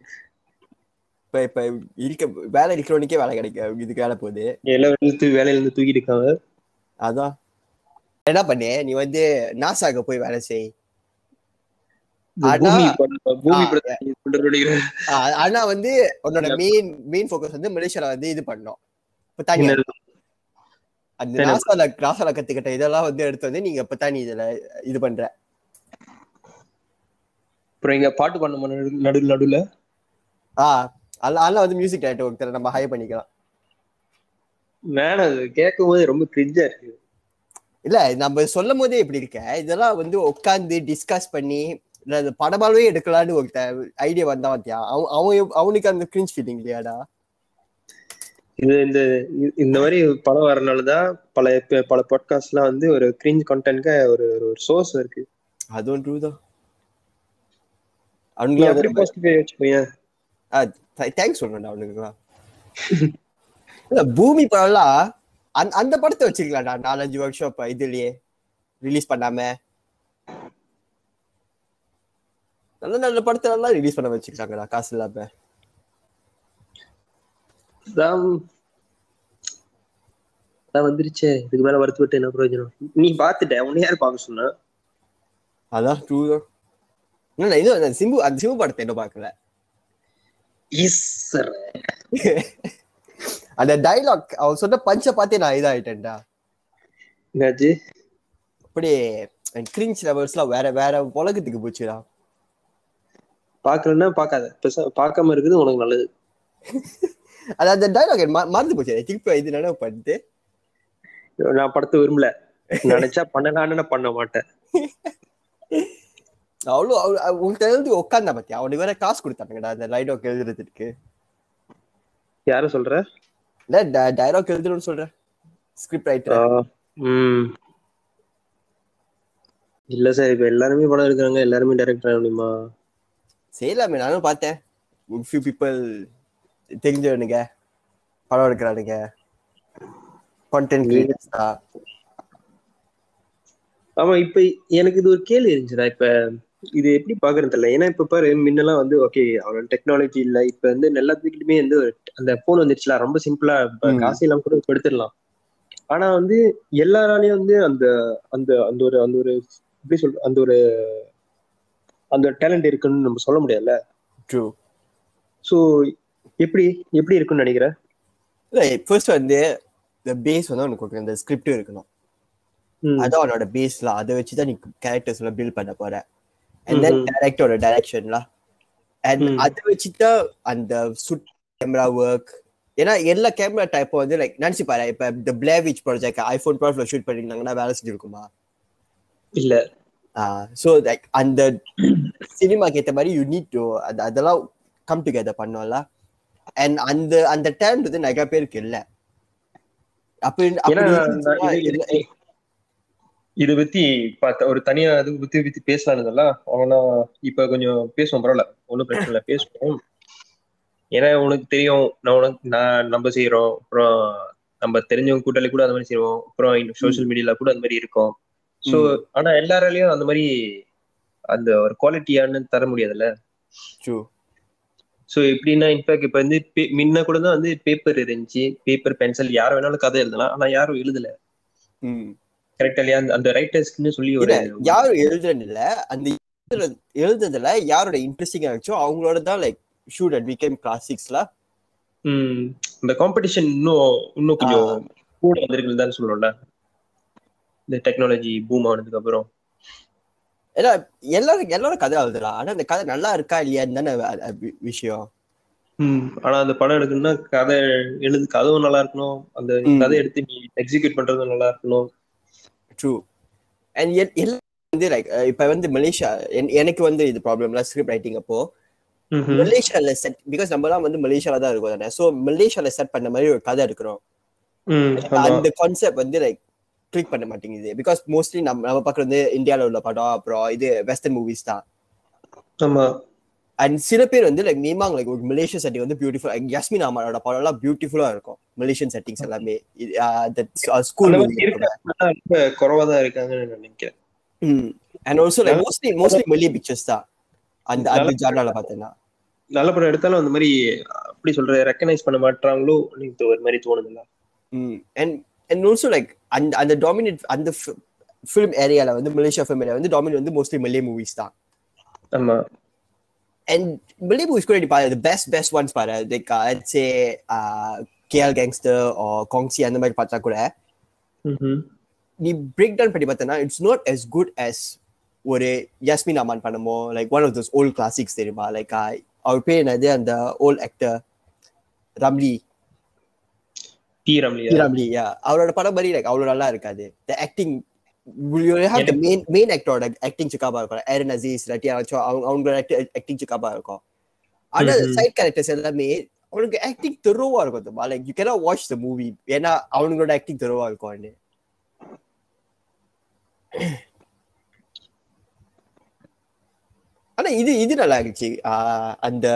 இப்ப இப்ப இருக்க வேலை இருக்கிறவனுக்கே வேலை கிடைக்கும். இதுக்கு வேலை போகுது. வேலையில தூக்கி இருந்து தூக்கிட்டு இருக்காங்க. அதான். என்ன பண்ணு? நீ வந்து நாசாக்கு போய் வேலை செய். ஆனா- வந்து உன்னோட மெயின் மெயின் ஃபோக்கஸ் வந்து மலேசியால வந்து இது பண்ணோம். இப்ப தனியா? அந்த? நாசால நாசால கத்துக்கிட்ட இதெல்லாம் வந்து எடுத்து வந்து நீங்க இப்ப தனி இதுல இது பண்ற? அப்புறம் இங்க பாட்டு பண்ண நடு நடுல ஆ. அதெல்லாம் வந்து மியூசிக் டைரக்டர் ஒருத்தர் நம்ம ஹை பண்ணிக்கலாம். வேணாம் அது கேட்கும் போது ரொம்ப கிரிஞ்சா இருக்கு. இல்ல நம்ம சொல்லும் போதே இப்படி இருக்க. இதெல்லாம் வந்து உட்காந்து டிஸ்கஸ் பண்ணி படமாவே எடுக்கலான்னு ஒரு ஐடியா வந்தா பாத்தியா? அவன் அவனுக்கு அந்த கிரிஞ்ச் ஃபீலிங் இல்லையாடா? இது இந்த இந்த மாதிரி படம் வரனாலதான் பல பல பாட்காஸ்ட்லாம் வந்து ஒரு கிரிஞ்ச் கண்டென்ட்க்கு ஒரு ஒரு சோர்ஸ் இருக்கு. அதுவும் ட்ரூ தான். நீ தேங்க்ஸ் சொல்லணும்டா அவனுக்குலாம் இல்ல பூமி படம்லாம் அந்த அந்த படத்தை வச்சிருக்கலாம்டா நாலஞ்சு வருஷம் இப்ப இதுலயே ரிலீஸ் பண்ணாம. நல்ல நல்ல படத்தை எல்லாம் ரிலீஸ் பண்ண வச்சிருக்காங்கடா காசு இல்லாம. வந்துருச்சே இதுக்கு மேல வருத்தப்பட்டு என்ன பிரயோஜனம்? நீ பாத்துட்ட உன்னை யார் பார்க்க சொன்னா? அதான் ட்ரூ தான். சிம்பு அந்த சிம்பு படத்தை என்ன ஈஸ்வர அந்த டைலாக் அவன் சொன்ன பஞ்ச பார்த்தே நான் இதாயிட்டேன்டா. என்னாச்சு? அப்படியே கிரிஞ்ச் லெவல்ஸ்லாம் வேற வேற உலகத்துக்கு போச்சுடா. பாக்கலன்னா பெருசா பார்க்காம இருக்குது உனக்கு நல்லது. அது அந்த டைலாக் மறந்து போச்சு. திருப்பி இது நினைவு பண்ணிட்டு நான் படத்தை விரும்பல. நினைச்சா பண்ணலான்னு நான் பண்ண மாட்டேன். அவ்வளோ உங்களுக்கு எழுதி உட்காந்தா பத்தியா? அவனுக்கு வேற காசு கொடுத்தானுங்கடா அந்த லைடாக் எழுதுறதுக்கு. யார சொல்ற? இல்ல டைலாக் எழுதணும்னு சொல்றேன் ஸ்கிரிப்ட் ரைட்டர் இல்ல சார் இப்ப எல்லாருமே படம் எடுக்கிறாங்க எல்லாருமே டைரக்டர் முடியுமா? செய்யலாமே நானும் பார்த்தேன். ஃபியூ பீப்புள் தெரிஞ்சவனுங்க படம் எடுக்கிறானுங்க. கான்டென்ட் கிரியேட்டர்ஸ் ஆமா இப்ப எனக்கு இது ஒரு கேள்வி இருந்துச்சுடா இப்ப இது எப்படி பாக்குறது தெரியல. ஏன்னா இப்ப பாரு முன்னெல்லாம் வந்து ஓகே அவரோட டெக்னாலஜி இல்ல. இப்ப வந்து எல்லாத்துக்கிட்டுமே வந்து அந்த போன் வந்துருச்சுல ரொம்ப சிம்பிளா. காசு எல்லாம் கூட எடுத்துடலாம். ஆனா வந்து எல்லாராலையும் வந்து அந்த அந்த அந்த ஒரு அந்த ஒரு எப்படி சொல்ற அந்த ஒரு அந்த டேலண்ட் இருக்குன்னு நம்ம சொல்ல முடியாதுல்ல? ட்ரூ சோ எப்படி எப்படி இருக்குன்னு நினைக்கிறேன் ஃபர்ஸ்ட் வந்து இந்த பேஸ் வந்து உனக்கு அந்த ஸ்கிரிப்ட் இருக்கணும். ம். அதான் உன்னோட பேஸ்ல அதை வச்சு தான் நீ கேரக்டர்ஸ் எல்லாம் பில்ட் பண்ண போற. அண்ட் தென் ம்ஹும். டேரக்டரோட டைரக்ஷன்லாம் அண்ட். அதை வச்சு தான் அந்த சுட் கேமரா ஒர்க் ஏன்னா எல்லா கேமரா டைப்பும் வந்து லைக் நினைச்சு பாரு இப்ப இந்த பிளேவிச் ப்ராஜெக்ட் ஐபோன் டுவெல்வ்ல ஷூட் பண்ணிருந்தாங்கன்னா வேலை செஞ்சிருக்குமா? இல்ல. ஸோ லைக் அந்த சினிமாக்கு ஏற்ற மாதிரி யூ நீட் டு அது அதெல்லாம் கம் டுகெதர் பண்ணோம்ல. அண்ட் அந்த அந்த டேலண்ட் வந்து நிறைய பேருக்கு இல்ல. அப்படி ஏன்னா அப்படி நான் இருந்துச்சுன்னா இது- பத்தி பார்த்த ஒரு தனியா இது பத்தி பத்தி பேசலாம்ல அவனா இப்ப கொஞ்சம் பேசுவோம் பரவாயில்ல. ஒண்ணும் பிரச்சனை இல்லை பேசுவோம். ஏன்னா உனக்கு தெரியும் நான் உனக்கு நான் நம்ம செய்யறோம் அப்புறம் நம்ம தெரிஞ்சவங்க கூட்டாளி கூட அந்த மாதிரி செய்வோம் அப்புறம் சோஷியல் மீடியால கூட அந்த மாதிரி இருக்கும். சோ ஆனா எல்லாராலையும் அந்த மாதிரி அந்த ஒரு குவாலிட்டியான்னு தர முடியாதுல்ல. சோ எப்படின்னா இன்ஃபேக்ட் இப்ப வந்து முன்ன கூட தான் வந்து பேப்பர் இருந்துச்சு. பேப்பர் பென்சில் யார் வேணாலும் கதை எழுதலாம். ஆனா யாரும் எழுதல. கரெக்டா இல்லையா? அந்த- ரைட்டர்ஸ்க்குன்னு சொல்லி ஒரு யாரும் எழுதுறது இல்ல அந்த எழுதுறது- எழுதுறதுல யாரோட இன்ட்ரெஸ்டிங் ஆச்சோ அவங்களோட தான் லைக் ஷூட் அட் பிகேம் கிளாசிக்ஸ்ல இந்த காம்படிஷன் இன்னும் இன்னும் கொஞ்சம் கூட வந்திருக்குன்னு தான் சொல்லணும்ல இந்த டெக்னாலஜி பூம் ஆனதுக்கு அப்புறம். ஏன்னா எல்லாரும் எல்லாரும் கதை எழுதலாம் ஆனா அந்த கதை நல்லா இருக்கா இல்லையான்னு தானே விஷயம். ஆனா அந்த படம் எடுக்கணும்னா கதை எழுது கதவும் நல்லா இருக்கணும். அந்த. கதை எடுத்து நீ எக்ஸிக்யூட் பண்றதும் நல்லா இருக்கணும். ட்ரூ அண்ட் எல்லாம் வந்து லைக் இப்ப வந்து மலேசியா என்- எனக்கு வந்து இது ப்ராப்ளம்ல ஸ்கிரிப்ட் ரைட்டிங் அப்போ. மலேசியால செட் பிகாஸ் நம்ம எல்லாம் வந்து மலேசியால தான் இருக்கோம் தானே. ஸோ மலேசியால செட் பண்ண மாதிரி ஒரு கதை எடுக்கிறோம் ம், ஆமா. அந்த கான்செப்ட் வந்து லைக் கிளிக் பண்ண மாட்டேங்குது. பிகாஸ் மோஸ்ட்லி நம்ம நம்ம பக்கம் வந்து இந்தியால உள்ள படம் அப்புறம் இது வெஸ்டர்ன் மூவிஸ் தான். ஆமா. அண்ட் சில பேர் வந்து லைக் மீமாங் லைக் ஒரு மலேசியன் செட்டிங் வந்து பியூட்டிஃபுல் யஸ்மின் அமரோட படம் எல்லாம் பியூட்டிஃபுல்லா இருக்கும். மலேசியன் செட்டிங்ஸ் எல்லாமே. ஸ்கூல் குறைவா தான் இருக்காங்கன்னு நினைக்கிறேன். And also like mostly mostly மொழி பிக்சர்ஸ் தான். அந்த அந்த ஜார்னால பார்த்தேன்னா. நல்ல படம் எடுத்தாலும் அந்த மாதிரி அப்படி சொல்ற ரெக்கனைஸ் பண்ண மாட்டாங்களோ எனக்கு ஒரு மாதிரி தோணுதுல்ல. அண்ட் அண்ட் ஆல்சோ லைக் அந்த அந்த டாமினேட் அந்த ஃபிலிம் ஏரியால வந்து மலேசியா ஃபிலிம் ஏரியா வந்து டாமினேட் வந்து மோஸ்ட்லி மல்லே மூவிஸ் தான். ஆமா. அண்ட் மல்லே மூவிஸ் கூட நீ பாரு பெஸ்ட் பெஸ்ட் ஒன்ஸ் பாரு லைக் சே கேஎல் கேங்ஸ்டர் காங்சி அந்த மாதிரி பார்த்தா கூட ம்ஹும். நீ பிரேக் டவுன் பண்ணி பார்த்தனா it's not as good as ஒரு யாஸ்மின் அமான் பண்ணமோ like one of those old classics தெரியுமா? லைக் அவர் பேர் என்னது? அந்த ஓல்ட் ஆக்டர் ரம்லி டி ரம்லியா ரம்லி யா அவரோட படம் மாதிரி லைக் அவ்வளவு நல்லா இருக்காது. த ஆக்டிங் மெயின் மெயின் ஆக்டரோட ஆக்டிங் சிக்காபா இருக்கும் ஏரன் அசீஸ் அவங்க அவங்களோட ஆக்டிங் சிக்காபா இருக்கும். ஆனா. சைட் கேரக்டர்ஸ் எல்லாமே அவனுக்கு ஆக்டிங் தெருவா இருக்கும் like you watch the movie ஏன்னா அவங்களோட ஆக்டிங் தெருவா இருக்கும் ஆனா இது இது நல்லா இருந்துச்சு. அந்த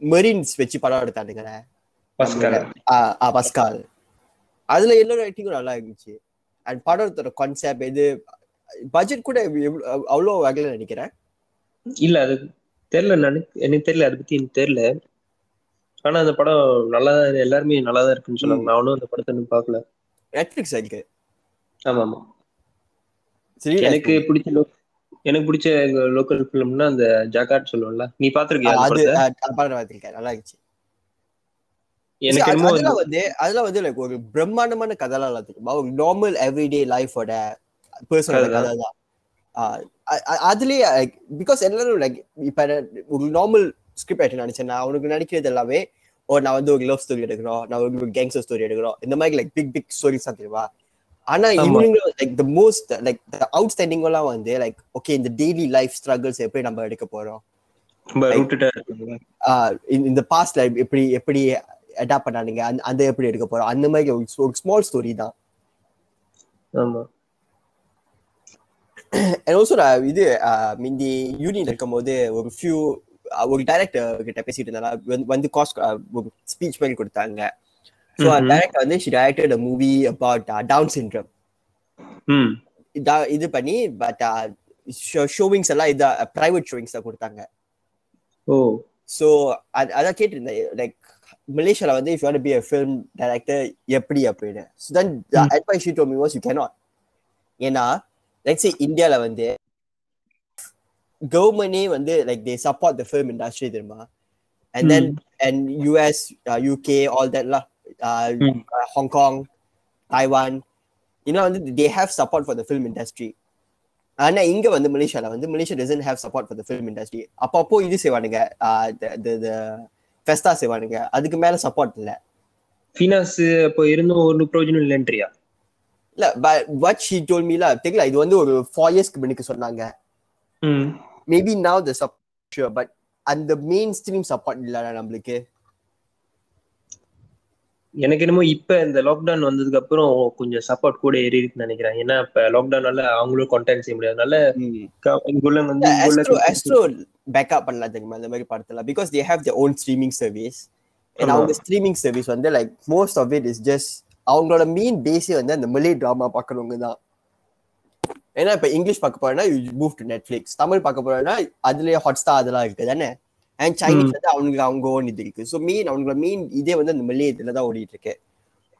மெரின்ஸ் வச்சு படம் எடுத்தானுங்க பஸ்கல் அதுல எல்லாரும் ரைட்டிங்கும் நல்லா இருந்துச்சு. அண்ட் படத்தோட கான்செப்ட் இது பட்ஜெட் கூட அவ்வளோ வகையில நினைக்கிறேன் இல்ல அது தெரியல நான் எனக்கு தெரியல அதை பத்தி எனக்கு தெரியல. ஆனா அந்த படம் நல்லா எல்லாருமே நல்லா தான் இருக்குன்னு சொன்னாங்க. நான் ஒன்றும் அந்த படத்தை இன்னும் பார்க்கல. நெட்ஃபிளிக்ஸ் இருக்கு? ஆமா ஆமா சரி எனக்கு பிடிச்ச லோ எனக்கு பிடிச்ச லோக்கல் ஃபிலிம்னா அந்த ஜாகாட் சொல்லுவோம்ல நீ பாத்திருக்கியா அது நல்லா இருந்துச்சு. எனக்கு அதெல்லாம் வந்து அதெல்லாம் வந்து லைக் ஒரு பிரம்மாண்டமான கதைலாம் இல்ல தெரியுமா? ஒரு நார்மல் எவ்ரிடே லைஃபோட பர்சனோட கதை. தான் அதுலயே பிகாஸ் எல்லாரும் லைக் இப்ப ஒரு நார்மல் ஸ்கிரிப்ட் ரைட்டர் நினைச்சேன் நான் அவனுக்கு நினைக்கிறது எல்லாமே ஓ நான் வந்து ஒரு லவ் ஸ்டோரி எடுக்கிறோம் நான் ஒரு கேங்ஸ்டர் ஸ்டோரி எடுக்கிறோம் இந்த மாதிரி லைக் பிக் பிக் ஸ்டோரிஸ் தான் தெரியுமா? ஆனா like the most like outstanding எல்லாம் வந்து லைக் ஓகே இந்த டெய்லி லைஃப் ஸ்ட்ரகிள்ஸ் எப்படி நம்ம எடுக்க போறோம்? இந்த பாஸ்ட்ல எப்படி எப்படி அடாப்ட் பண்ணானுங்க அந்த அந்த எப்படி எடுக்க போறோம்? அந்த மாதிரி ஒரு ஸ்மால் ஸ்டோரி தான். ஆமா. அண்ட் ஆல்சோ நான் இது மிந்தி யூனியன் இருக்கும்போது ஒரு ஃபியூ ஒரு டைரக்டர் கிட்ட பேசிட்டு இருந்தா வந்து காஸ்ட் ஒரு ஸ்பீச் மாதிரி கொடுத்தாங்க. ஸோ. டைரக்டர் வந்து she directed a movie about Down syndrome இது பண்ணி பட் ஷோவிங்ஸ் எல்லாம் இது பிரைவேட் ஷோவிங்ஸ் தான் கொடுத்தாங்க. ஓ. ஸோ அதான் கேட்டிருந்தேன் லைக் மலேசியால வந்து if you be a film director எப்படி அப்படின்னு so then advice she'd me was you cannot ஏன்னா லெட்ஸ் இந்தியால வந்து கவர்மெண்டே வந்து like they support the film industry தெரியுமா? And then and US UK all தட்லாம் Hmm. Hong Kong Taiwan இன்னும் வந்து they have support for the film industry ஆனா இங்க வந்து மலேசியால வந்து Malaysia doesn't have support for the film industry அப்பப்போ இது செய்வானுங்க ஃபெஸ்டா செய்வானுங்க. அதுக்கு மேல சப்போர்ட் இல்ல. ஃபினாஸ் அப்போ இருந்தும் ஒரு பிரயோஜனம் இல்லைன்றியா? இல்ல பட் ஷீ டோல் மீல தெரியல இது வந்து ஒரு ஃபோர் இயர்ஸ்க்கு முன்னுக்கு சொன்னாங்க. Maybe now the support but அந்த மெயின் ஸ்ட்ரீம் சப்போர்ட் இல்ல நம்மளுக்கு. எனக்கு என்னமோ இப்ப இந்த லாக்டவுன் வந்ததுக்கு அப்புறம் கொஞ்சம் சப்போர்ட் கூட ஏறி இருக்குன்னு நினைக்கிறேன். ஏன்னா இப்ப லாக்டவுனால அவங்களும் கான்டாக்ட் செய்ய முடியாதனால இங்குள்ள வந்து ஆஸ்ட்ரோ பேக்கப் பண்ணலாம் தெரியுமா? இந்த மாதிரி படத்துல. Because they have the own streaming service and. அவங்க ஸ்ட்ரீமிங் சர்வீஸ் வந்து like most of it is just அவங்களோட மெயின் பேஸே வந்து அந்த மலே ட்ராமா பார்க்கறவங்க தான். ஏன்னா இப்ப இங்கிலீஷ் பார்க்க போறேன்னா you move to Netflix Tamil பார்க்க போறேன்னா அதுலயே ஹாட்ஸ்டார் அதெல்லாம் இருக்கு. தானே? அண்ட் சைனீஸ் வந்து அவங்களுக்கு அவங்க ஓன் இது இருக்கு. ஸோ மெயின் அவங்களோட மெயின் இதே வந்து அந்த மலே இதுல தான் ஓடிட்டு இருக்கு.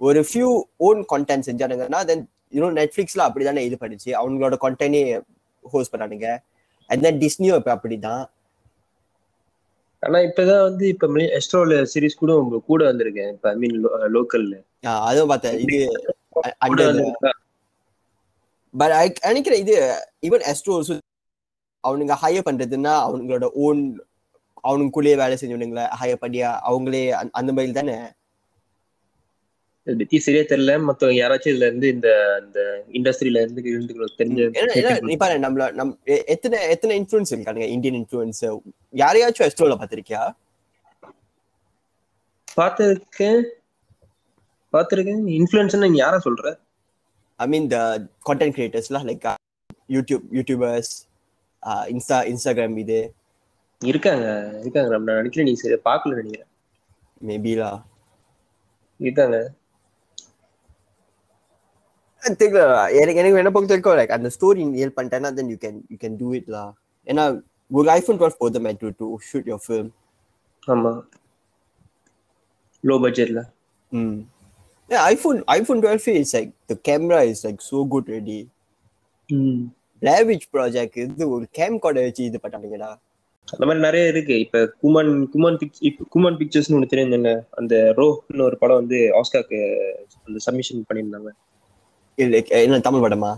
ஒரு ஃபியூ ஓன் கான்டென்ட் செஞ்சானுங்கன்னா தென் இன்னும் நெட்ஃபிளிக்ஸ்ல அப்படிதானே இது பண்ணிச்சு. அவங்களோட கான்டென்டே ஹோஸ்ட் பண்ணானுங்க. அண்ட் தென் டிஸ்னியும் இப்ப அப்படிதான். ஆனா இப்பதான் வந்து இப்ப எஸ்ட்ரோல சீரிஸ் கூட உங்க கூட வந்திருக்கேன். இப்ப ஐ மீன் லோக்கல்ல அதுவும் பார்த்தேன். இது பட் நினைக்கிறேன் இது ஈவன் எஸ்ட்ரோ அவனுங்க ஹையர் பண்றதுன்னா அவங்களோட ஓன் அவனுக்குள்ளேயே வேலை செஞ்சவனுங்கள ஹையர் பண்ணி அவங்களே அந்த- மாதிரி தானே? பத்தி சரியா தெரியல. மத்தவங்க யாராச்சும் இதுல இருந்து இந்த இந்த இண்டஸ்ட்ரியில இருந்து தெரிஞ்ச ஏன்னா நீ பாரு நம்மள நம் எத்தனை எத்தனை இன்ஃபுளுன்ஸ் இருக்கானுங்க? இந்தியன் இன்ஃபுளுன்ஸ் யாரையாச்சும் எஸ்ட்ரோல பாத்திருக்கியா பார்த்திருக்கேன். பார்த்திருக்கேன். இன்ஃபுளுன்ஸ்னா நீ யார சொல்ற? I mean the content கிரியேட்டர்ஸ்லாம் like YouTube YouTubers Insta Instagram இது. இருக்காங்க இருக்காங்க ராம். நான் நினைக்கிறேன் நீ சரி பார்க்கல நினைக்கிறேன். மேபிலா இருக்காங்க. தெரியல. எனக்கு எனக்கு என்ன பொறுத்த வரைக்கும் லைக் அந்த ஸ்டோரி ஏல் பண்ணிட்டேன்னா then you can you can do it லா. ஏன்னா ஒரு ஐஃபோன் டுவெல் போதும் to to shoot your film ஆமா. லோ. பட்ஜெட்ல ம் iPhone iPhone twelve is like the camera is like so good ready Blair Witch project இது ஒரு கேம் கோட வச்சு இது பண்ணானுங்கடா அந்த மாதிரி நிறைய இருக்கு. இப்ப குமன் குமன் குமன் பிக்சர்ஸ்னு ஒண்ணு தெரியும் அந்த ரோன்னு ஒரு படம் வந்து ஆஸ்காக்கு அந்த சப்மிஷன் பண்ணியிருந்தாங்க. இல்ல என்ன தமிழ் படமா?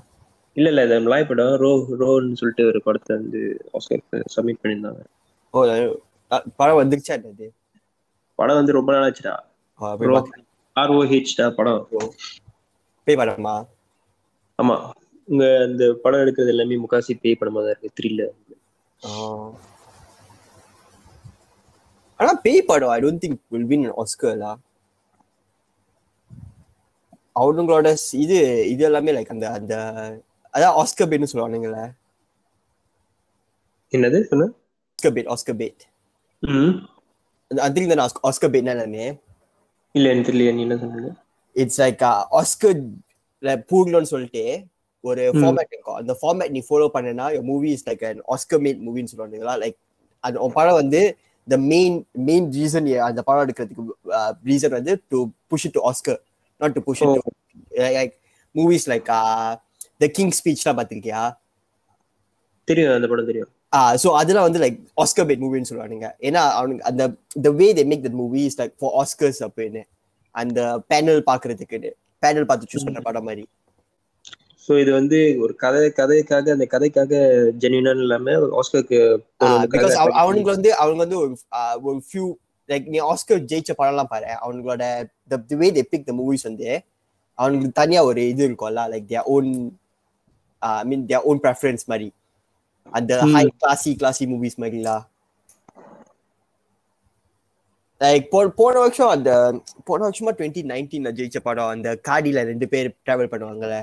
இல்ல இல்ல இது மலாய் படம் ரோ ரோன்னு சொல்லிட்டு ஒரு படத்தை வந்து ஆஸ்காருக்கு சப்மிட் பண்ணியிருந்தாங்க. ஓ படம் வந்துருச்சா என்னது படம் வந்து ரொம்ப நாள் ஆச்சுடா ஓ, போய் ரோ பார்க்க- ஆர்ஓஹெச் படம். பேய் படமா? ஆமா. உங்க இந்த படம் எடுக்கிறது எல்லாமே முக்காசி பேய் படமா தான் இருக்கு த்ரில்ல ஆ. ஆனா பேய் படம் I don't think will win ஆஸ்கர்லா அவனுங்களோட இது இது எல்லாமே லைக் அந்த அந்த அதான் ஆஸ்கர் பேட்னு சொல்லுவானுங்களே. என்னது? சொன்ன ஆஸ்கர் பேட் ஆஸ்கர் பேட் ம். அதில் தான் ஆஸ்கர் பேட்னா என்னன்னு இல்ல எனக்கு தெரியல நீ என்ன சொன்னீங்க இட்ஸ் லைக் ஆஸ்கர் பூர்லன்னு சொல்லிட்டு ஒரு. ஃபார்மேட் இருக்கும் அந்த ஃபார்மேட் நீ ஃபாலோ பண்ணனா movie is like an Oscar made மூவின்னு சொல்லுவாங்களா லைக் அந்த உன் படம் வந்து த மெயின் மெயின் ரீசன் அந்த படம் எடுக்கிறதுக்கு ரீசன் வந்து to push to Oscar not to push like movies like the King ஸ்பீச்லாம் பார்த்திருக்கியா? தெரியும் அந்த படம் தெரியும். ஸோ அதெல்லாம் வந்து லைக் ஆஸ்கர் பேட் மூவின்னு சொல்லுவானுங்க. ஏன்னா அவனுக்கு அந்த the way they make that movie is like for Oscars அப்படின்னு. அந்த பேனல் பார்க்கறதுக்கு பேனல் பார்த்து சூஸ் பண்ற படம் மாதிரி. சோ இது வந்து ஒரு கதை கதைக்காக அந்த கதைக்காக ஜென்யூனா இல்லாம ஆஸ்கருக்கு அவனுக்கு வந்து அவங்க வந்து ஒரு ஃபியூ லைக் நீ ஆஸ்கர் ஜெயிச்ச படம்லாம் பாரு. அவங்களோட த way they pick the movies வந்து அவங்களுக்கு தனியா ஒரு இது இருக்கும்ல like their own I mean their own preference மாதிரி. அந்த. ஹை கிளாசி கிளாசி மூவிஸ் மாதிரிலாம் லைக் போன வருஷம் அந்த போன வருஷமா டுவெண்ட்டி நைன்டீன்ல ஜெயிச்ச படம் அந்த காடியில ரெண்டு பேர் டிராவல் பண்ணுவாங்கல்ல.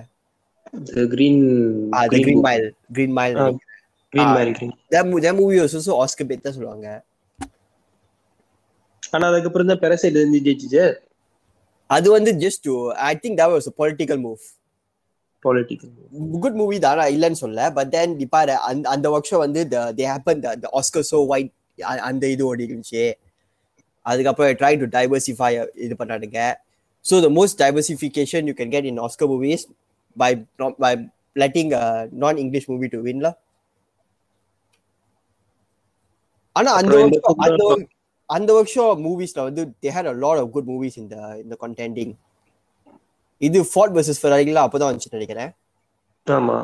Green green mile green mile. Green. Mary green that movie was also Oscar bait தான் சொல்லுவாங்க. ஆனா அதுக்கப்புறம் தான் பெரசைட் இருந்து ஜெயிச்சிச்சு. அது வந்து just I think that was a political move political good movie தான் இல்லைன்னு சொல்ல பட் தென் பாரு அந்த வருஷம் வந்து they happen the Oscar so white அந்த இது ஓடி இருந்துச்சு அதுக்கப்புறம் ட்ரை டு டைவர்சிஃபை இது பண்ணானுங்க. So the most diversification you can get in Oscar movies by by letting non English movie to வின்ல ஆனா அந்த அப்புறம் இந்த வருஷம் அந்த அந்த வருஷம் மூவிஸ்ல வந்து they had a lot of good movies இந்த இந்த கண்டெண்டிங் இது ஃபார்ட் வர்சஸ் ஃபெராரிலாம் அப்பதான் வந்துச்சு நினைக்கிறேன். ஆமா.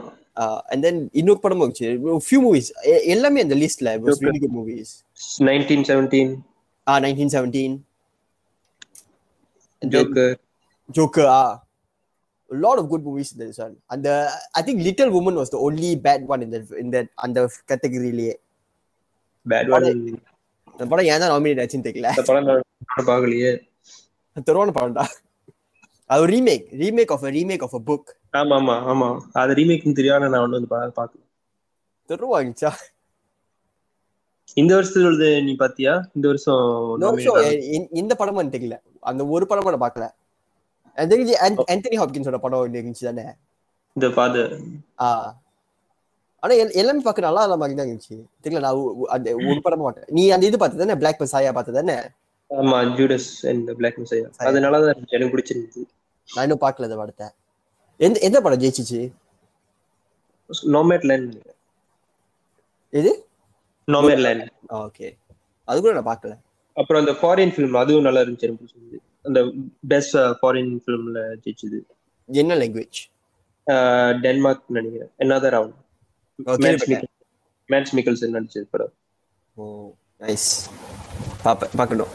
அண்ட் தென் இன்னொரு படமும் வந்துச்சு. ஃபியூ மூவிஸ் எல்லாமே அந்த லிஸ்ட்ல was. Really good movies nineteen seventeen ah nineteen seventeen Joker Joker ah. Lot of good movies இந்த ஒன் அந்த I think Little Women was the only bad one இந்த இந்த அந்த கேட்டகரியிலேயே பேட் படம் ஒன் அந்த படம் ஏன் தான் நாமினேட் ஆச்சுன்னு தெரியல. படம் பார்க்கலையே. தெருவான படம்டா. அது remake remake of remake of a book ஆமா ஆமா ஆமா. அது ரீமேக்னு தெரியாத நான் ஒண்ணு வந்து பார்க்கல. தெருவாங்கிச்சா இந்த வருஷத்துல நீ பாத்தியா? இந்த வருஷம் இந்த எனக்கு தெரியல. அந்த ஒரு படம் நான் பார்க்கல. தெரிஞ்சு ஆந்தனி ஹாப்கின்ஸோட படம் ஒண்ணு இருந்துச்சு தானே? இந்த ஃபாதர் ஆ. ஆனா எல்- எல்லாமே பார்க்க நல்லா இல்லாம மாதிரி தான் இருந்துச்சு. தெரியல நான் அந்த ஒரு படமா மாட்டேன் நீ அந்த இது பார்த்து தானே பிளாக் பசாயா பார்த்து தானே ஆமா ஜூடஸ் அண்ட் பிளாக் மிசையா அதனால தான். எனக்கு பிடிச்சிருந்துச்சு. நான் இன்னும் பார்க்கல இந்த படத்தை. எந்த எந்த படம் ஜெயிச்சிச்சு? நோமேட் லேண்ட் எது? Nomadland okay. அது கூட நான் பார்க்கல. அப்புறம் அந்த ஃபாரின் ஃபிலிம் அதுவும் நல்லா இருந்துச்சு எனக்கு பிடிச்சிருந்துது அந்த பெஸ்ட் ஃபாரின் ஃபிலிம்ல ஜெயிச்சது. என்ன லாங்குவேஜ் ஆஹ் டென்மார்க் நினைக்கிறேன். என்னதான் ரவுண்ட் மேட்ச் மிக்கல்சன் நடிச்சது படம். ஓ நைஸ் பார்ப்பேன் பார்க்கணும்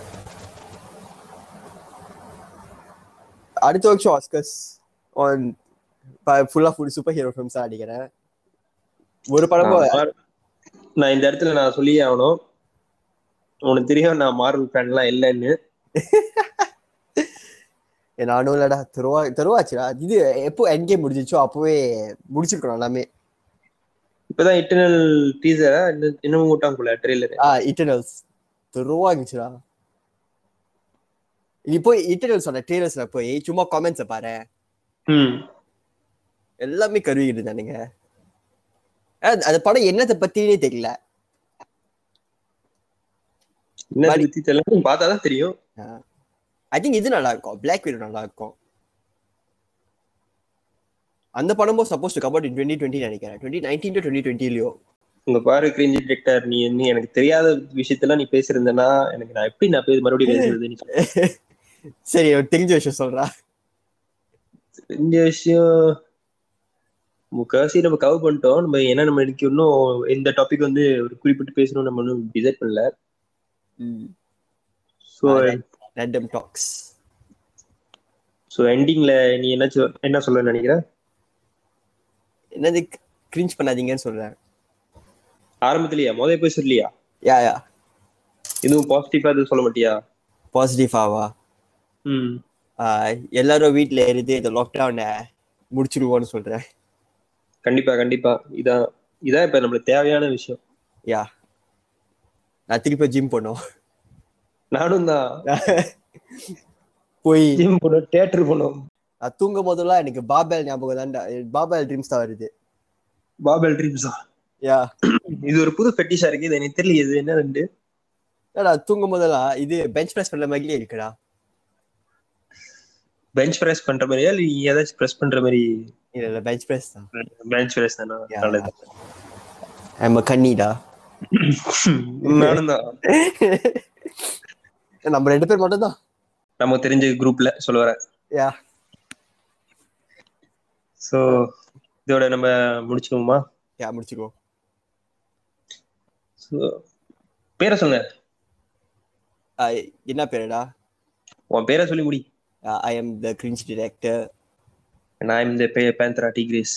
அடுத்த வருஷம் ஆஸ்கர்ஸ் ஆன் ஃபுல்லா ஃபுல் சூப்பர் ஹீரோ ஃபிலிம்ஸ் அடிக்கிறேன் ஒரு படமும் ஆஹ் நான் இந்த இடத்துல நான் சொல்லியே ஆகணும். உனக்கு தெரியும் நான் மார்வல் ஃபேன்லாம் இல்லைன்னு. நானும் இல்லடா தெருவா தெருவாச்சுடா. இது எப்போ என் கேம் முடிஞ்சிச்சோ அப்போவே முடிச்சிருக்கணும் எல்லாமே. இப்பதான் இட்டர்னல் டீசரா இன்னமும் விட்டாங்க போல ட்ரெய்லர் ஆ இட்டர்னல்ஸ் தெருவா இருந்துச்சுடா. நீ போய் இட்டர்னல்ஸ் சொன்ன ட்ரெய்லர்ஸ்ல போய் சும்மா காமெண்ட்ஸை பாரு. எல்லாமே கருவிக்கிட்டு இருந்தானுங்க அந்த படம் என்னத்தை பத்தினே தெரியல. என்ன பத்தி தெரியல? பார்த்தாதான் தெரியும். ஐ திங்க் இது நல்லா இருக்கும் பிளாக் வீடோ நல்லா இருக்கும் அந்த படமும் suppose to come out in twenty twenty நினைக்கிறேன். டுவெண்ட்டி நைன்டீன் டு டுவெண்ட்டி டுவெண்ட்டிலையோ உங்க பாரு கிரிஞ்சி டிரெக்டர் நீ என்ன எனக்கு தெரியாத விஷயத்தெல்லாம் நீ பேசியிருந்தனா எனக்கு நான் எப்படி நான் பேச மறுபடியும் பேசுறது. சரி தெரிஞ்ச விஷயம் சொல்றா. இந்த விஷயம் முக்காசி நம்ம கவர் பண்ணிட்டோம். நம்ம என்ன நம்ம இன்னைக்கு இன்னும் இந்த டாபிக் வந்து ஒரு குறிப்பிட்டு பேசணும் நம்ம இன்னும் டிசைட் பண்ணல. ஸோ ரேண்டம் டாக்ஸ் ஸோ எண்டிங்ல நீ என்ன என்ன சொல்ல நினைக்கிற? என்னது கிரிஞ்ச் பண்ணாதீங்கன்னு சொல்றேன். ஆரம்பத்திலயா? முதல்ல போய் சொல்லியா யா யா. எதுவும் பாசிட்டிவா எதுவும் சொல்ல மாட்டியா? பாசிட்டிவாவா ம். எல்லாரும் வீட்ல இருந்து இந்த லாக்டவுனை முடிச்சிருவோம்னு சொல்றேன். கண்டிப்பா கண்டிப்பா. இதான் இதான் இப்ப நம்மளுக்கு தேவையான விஷயம். யா. நான் திருப்பி ஜிம் போனோம் நானும் தான் போய் ஜிம் போனோம் தியேட்டர் போனோம். நான் தூங்கும் போதெல்லாம் எனக்கு பாபேல் ஞாபகம் தான்டா பாபேல் ட்ரீம்ஸ் தான் வருது. பாபல் ட்ரீம்ஸா யா இது ஒரு புது ஃபெட்டிஷா இருக்கு இது எனக்கு தெரியல இது என்ன ரெண்டு? ஏடா தூங்கும் போதெல்லாம் இது பெஞ்ச் பிரஸ் பண்ற மாதிரியே இருக்குடா. பெஞ்ச் பிரஸ் பண்ற மாதிரியா இல்ல நீ ஏதாச்சும் பிரஸ் பண்ற மாதிரி? இல்ல இல்ல பெஞ்ச் பிரஸ் தான். பெஞ்ச் பிரஸ் தானா. நல்லது. ஐம் கண்ணிடா நானும் தான் நம்ம ரெண்டு பேர் மட்டும் தான் நம்ம தெரிஞ்ச குரூப்ல சொல்ல வர யா. சோ இதோட நம்ம முடிச்சுக்கோமா யா முடிச்சுக்கோ So, பேரை சொல்லுங்க. என்ன பேருடா? உன் பேரை சொல்லி முடி. I am the cringe director நான் இந்த பேந்தரா டிகிரிஸ்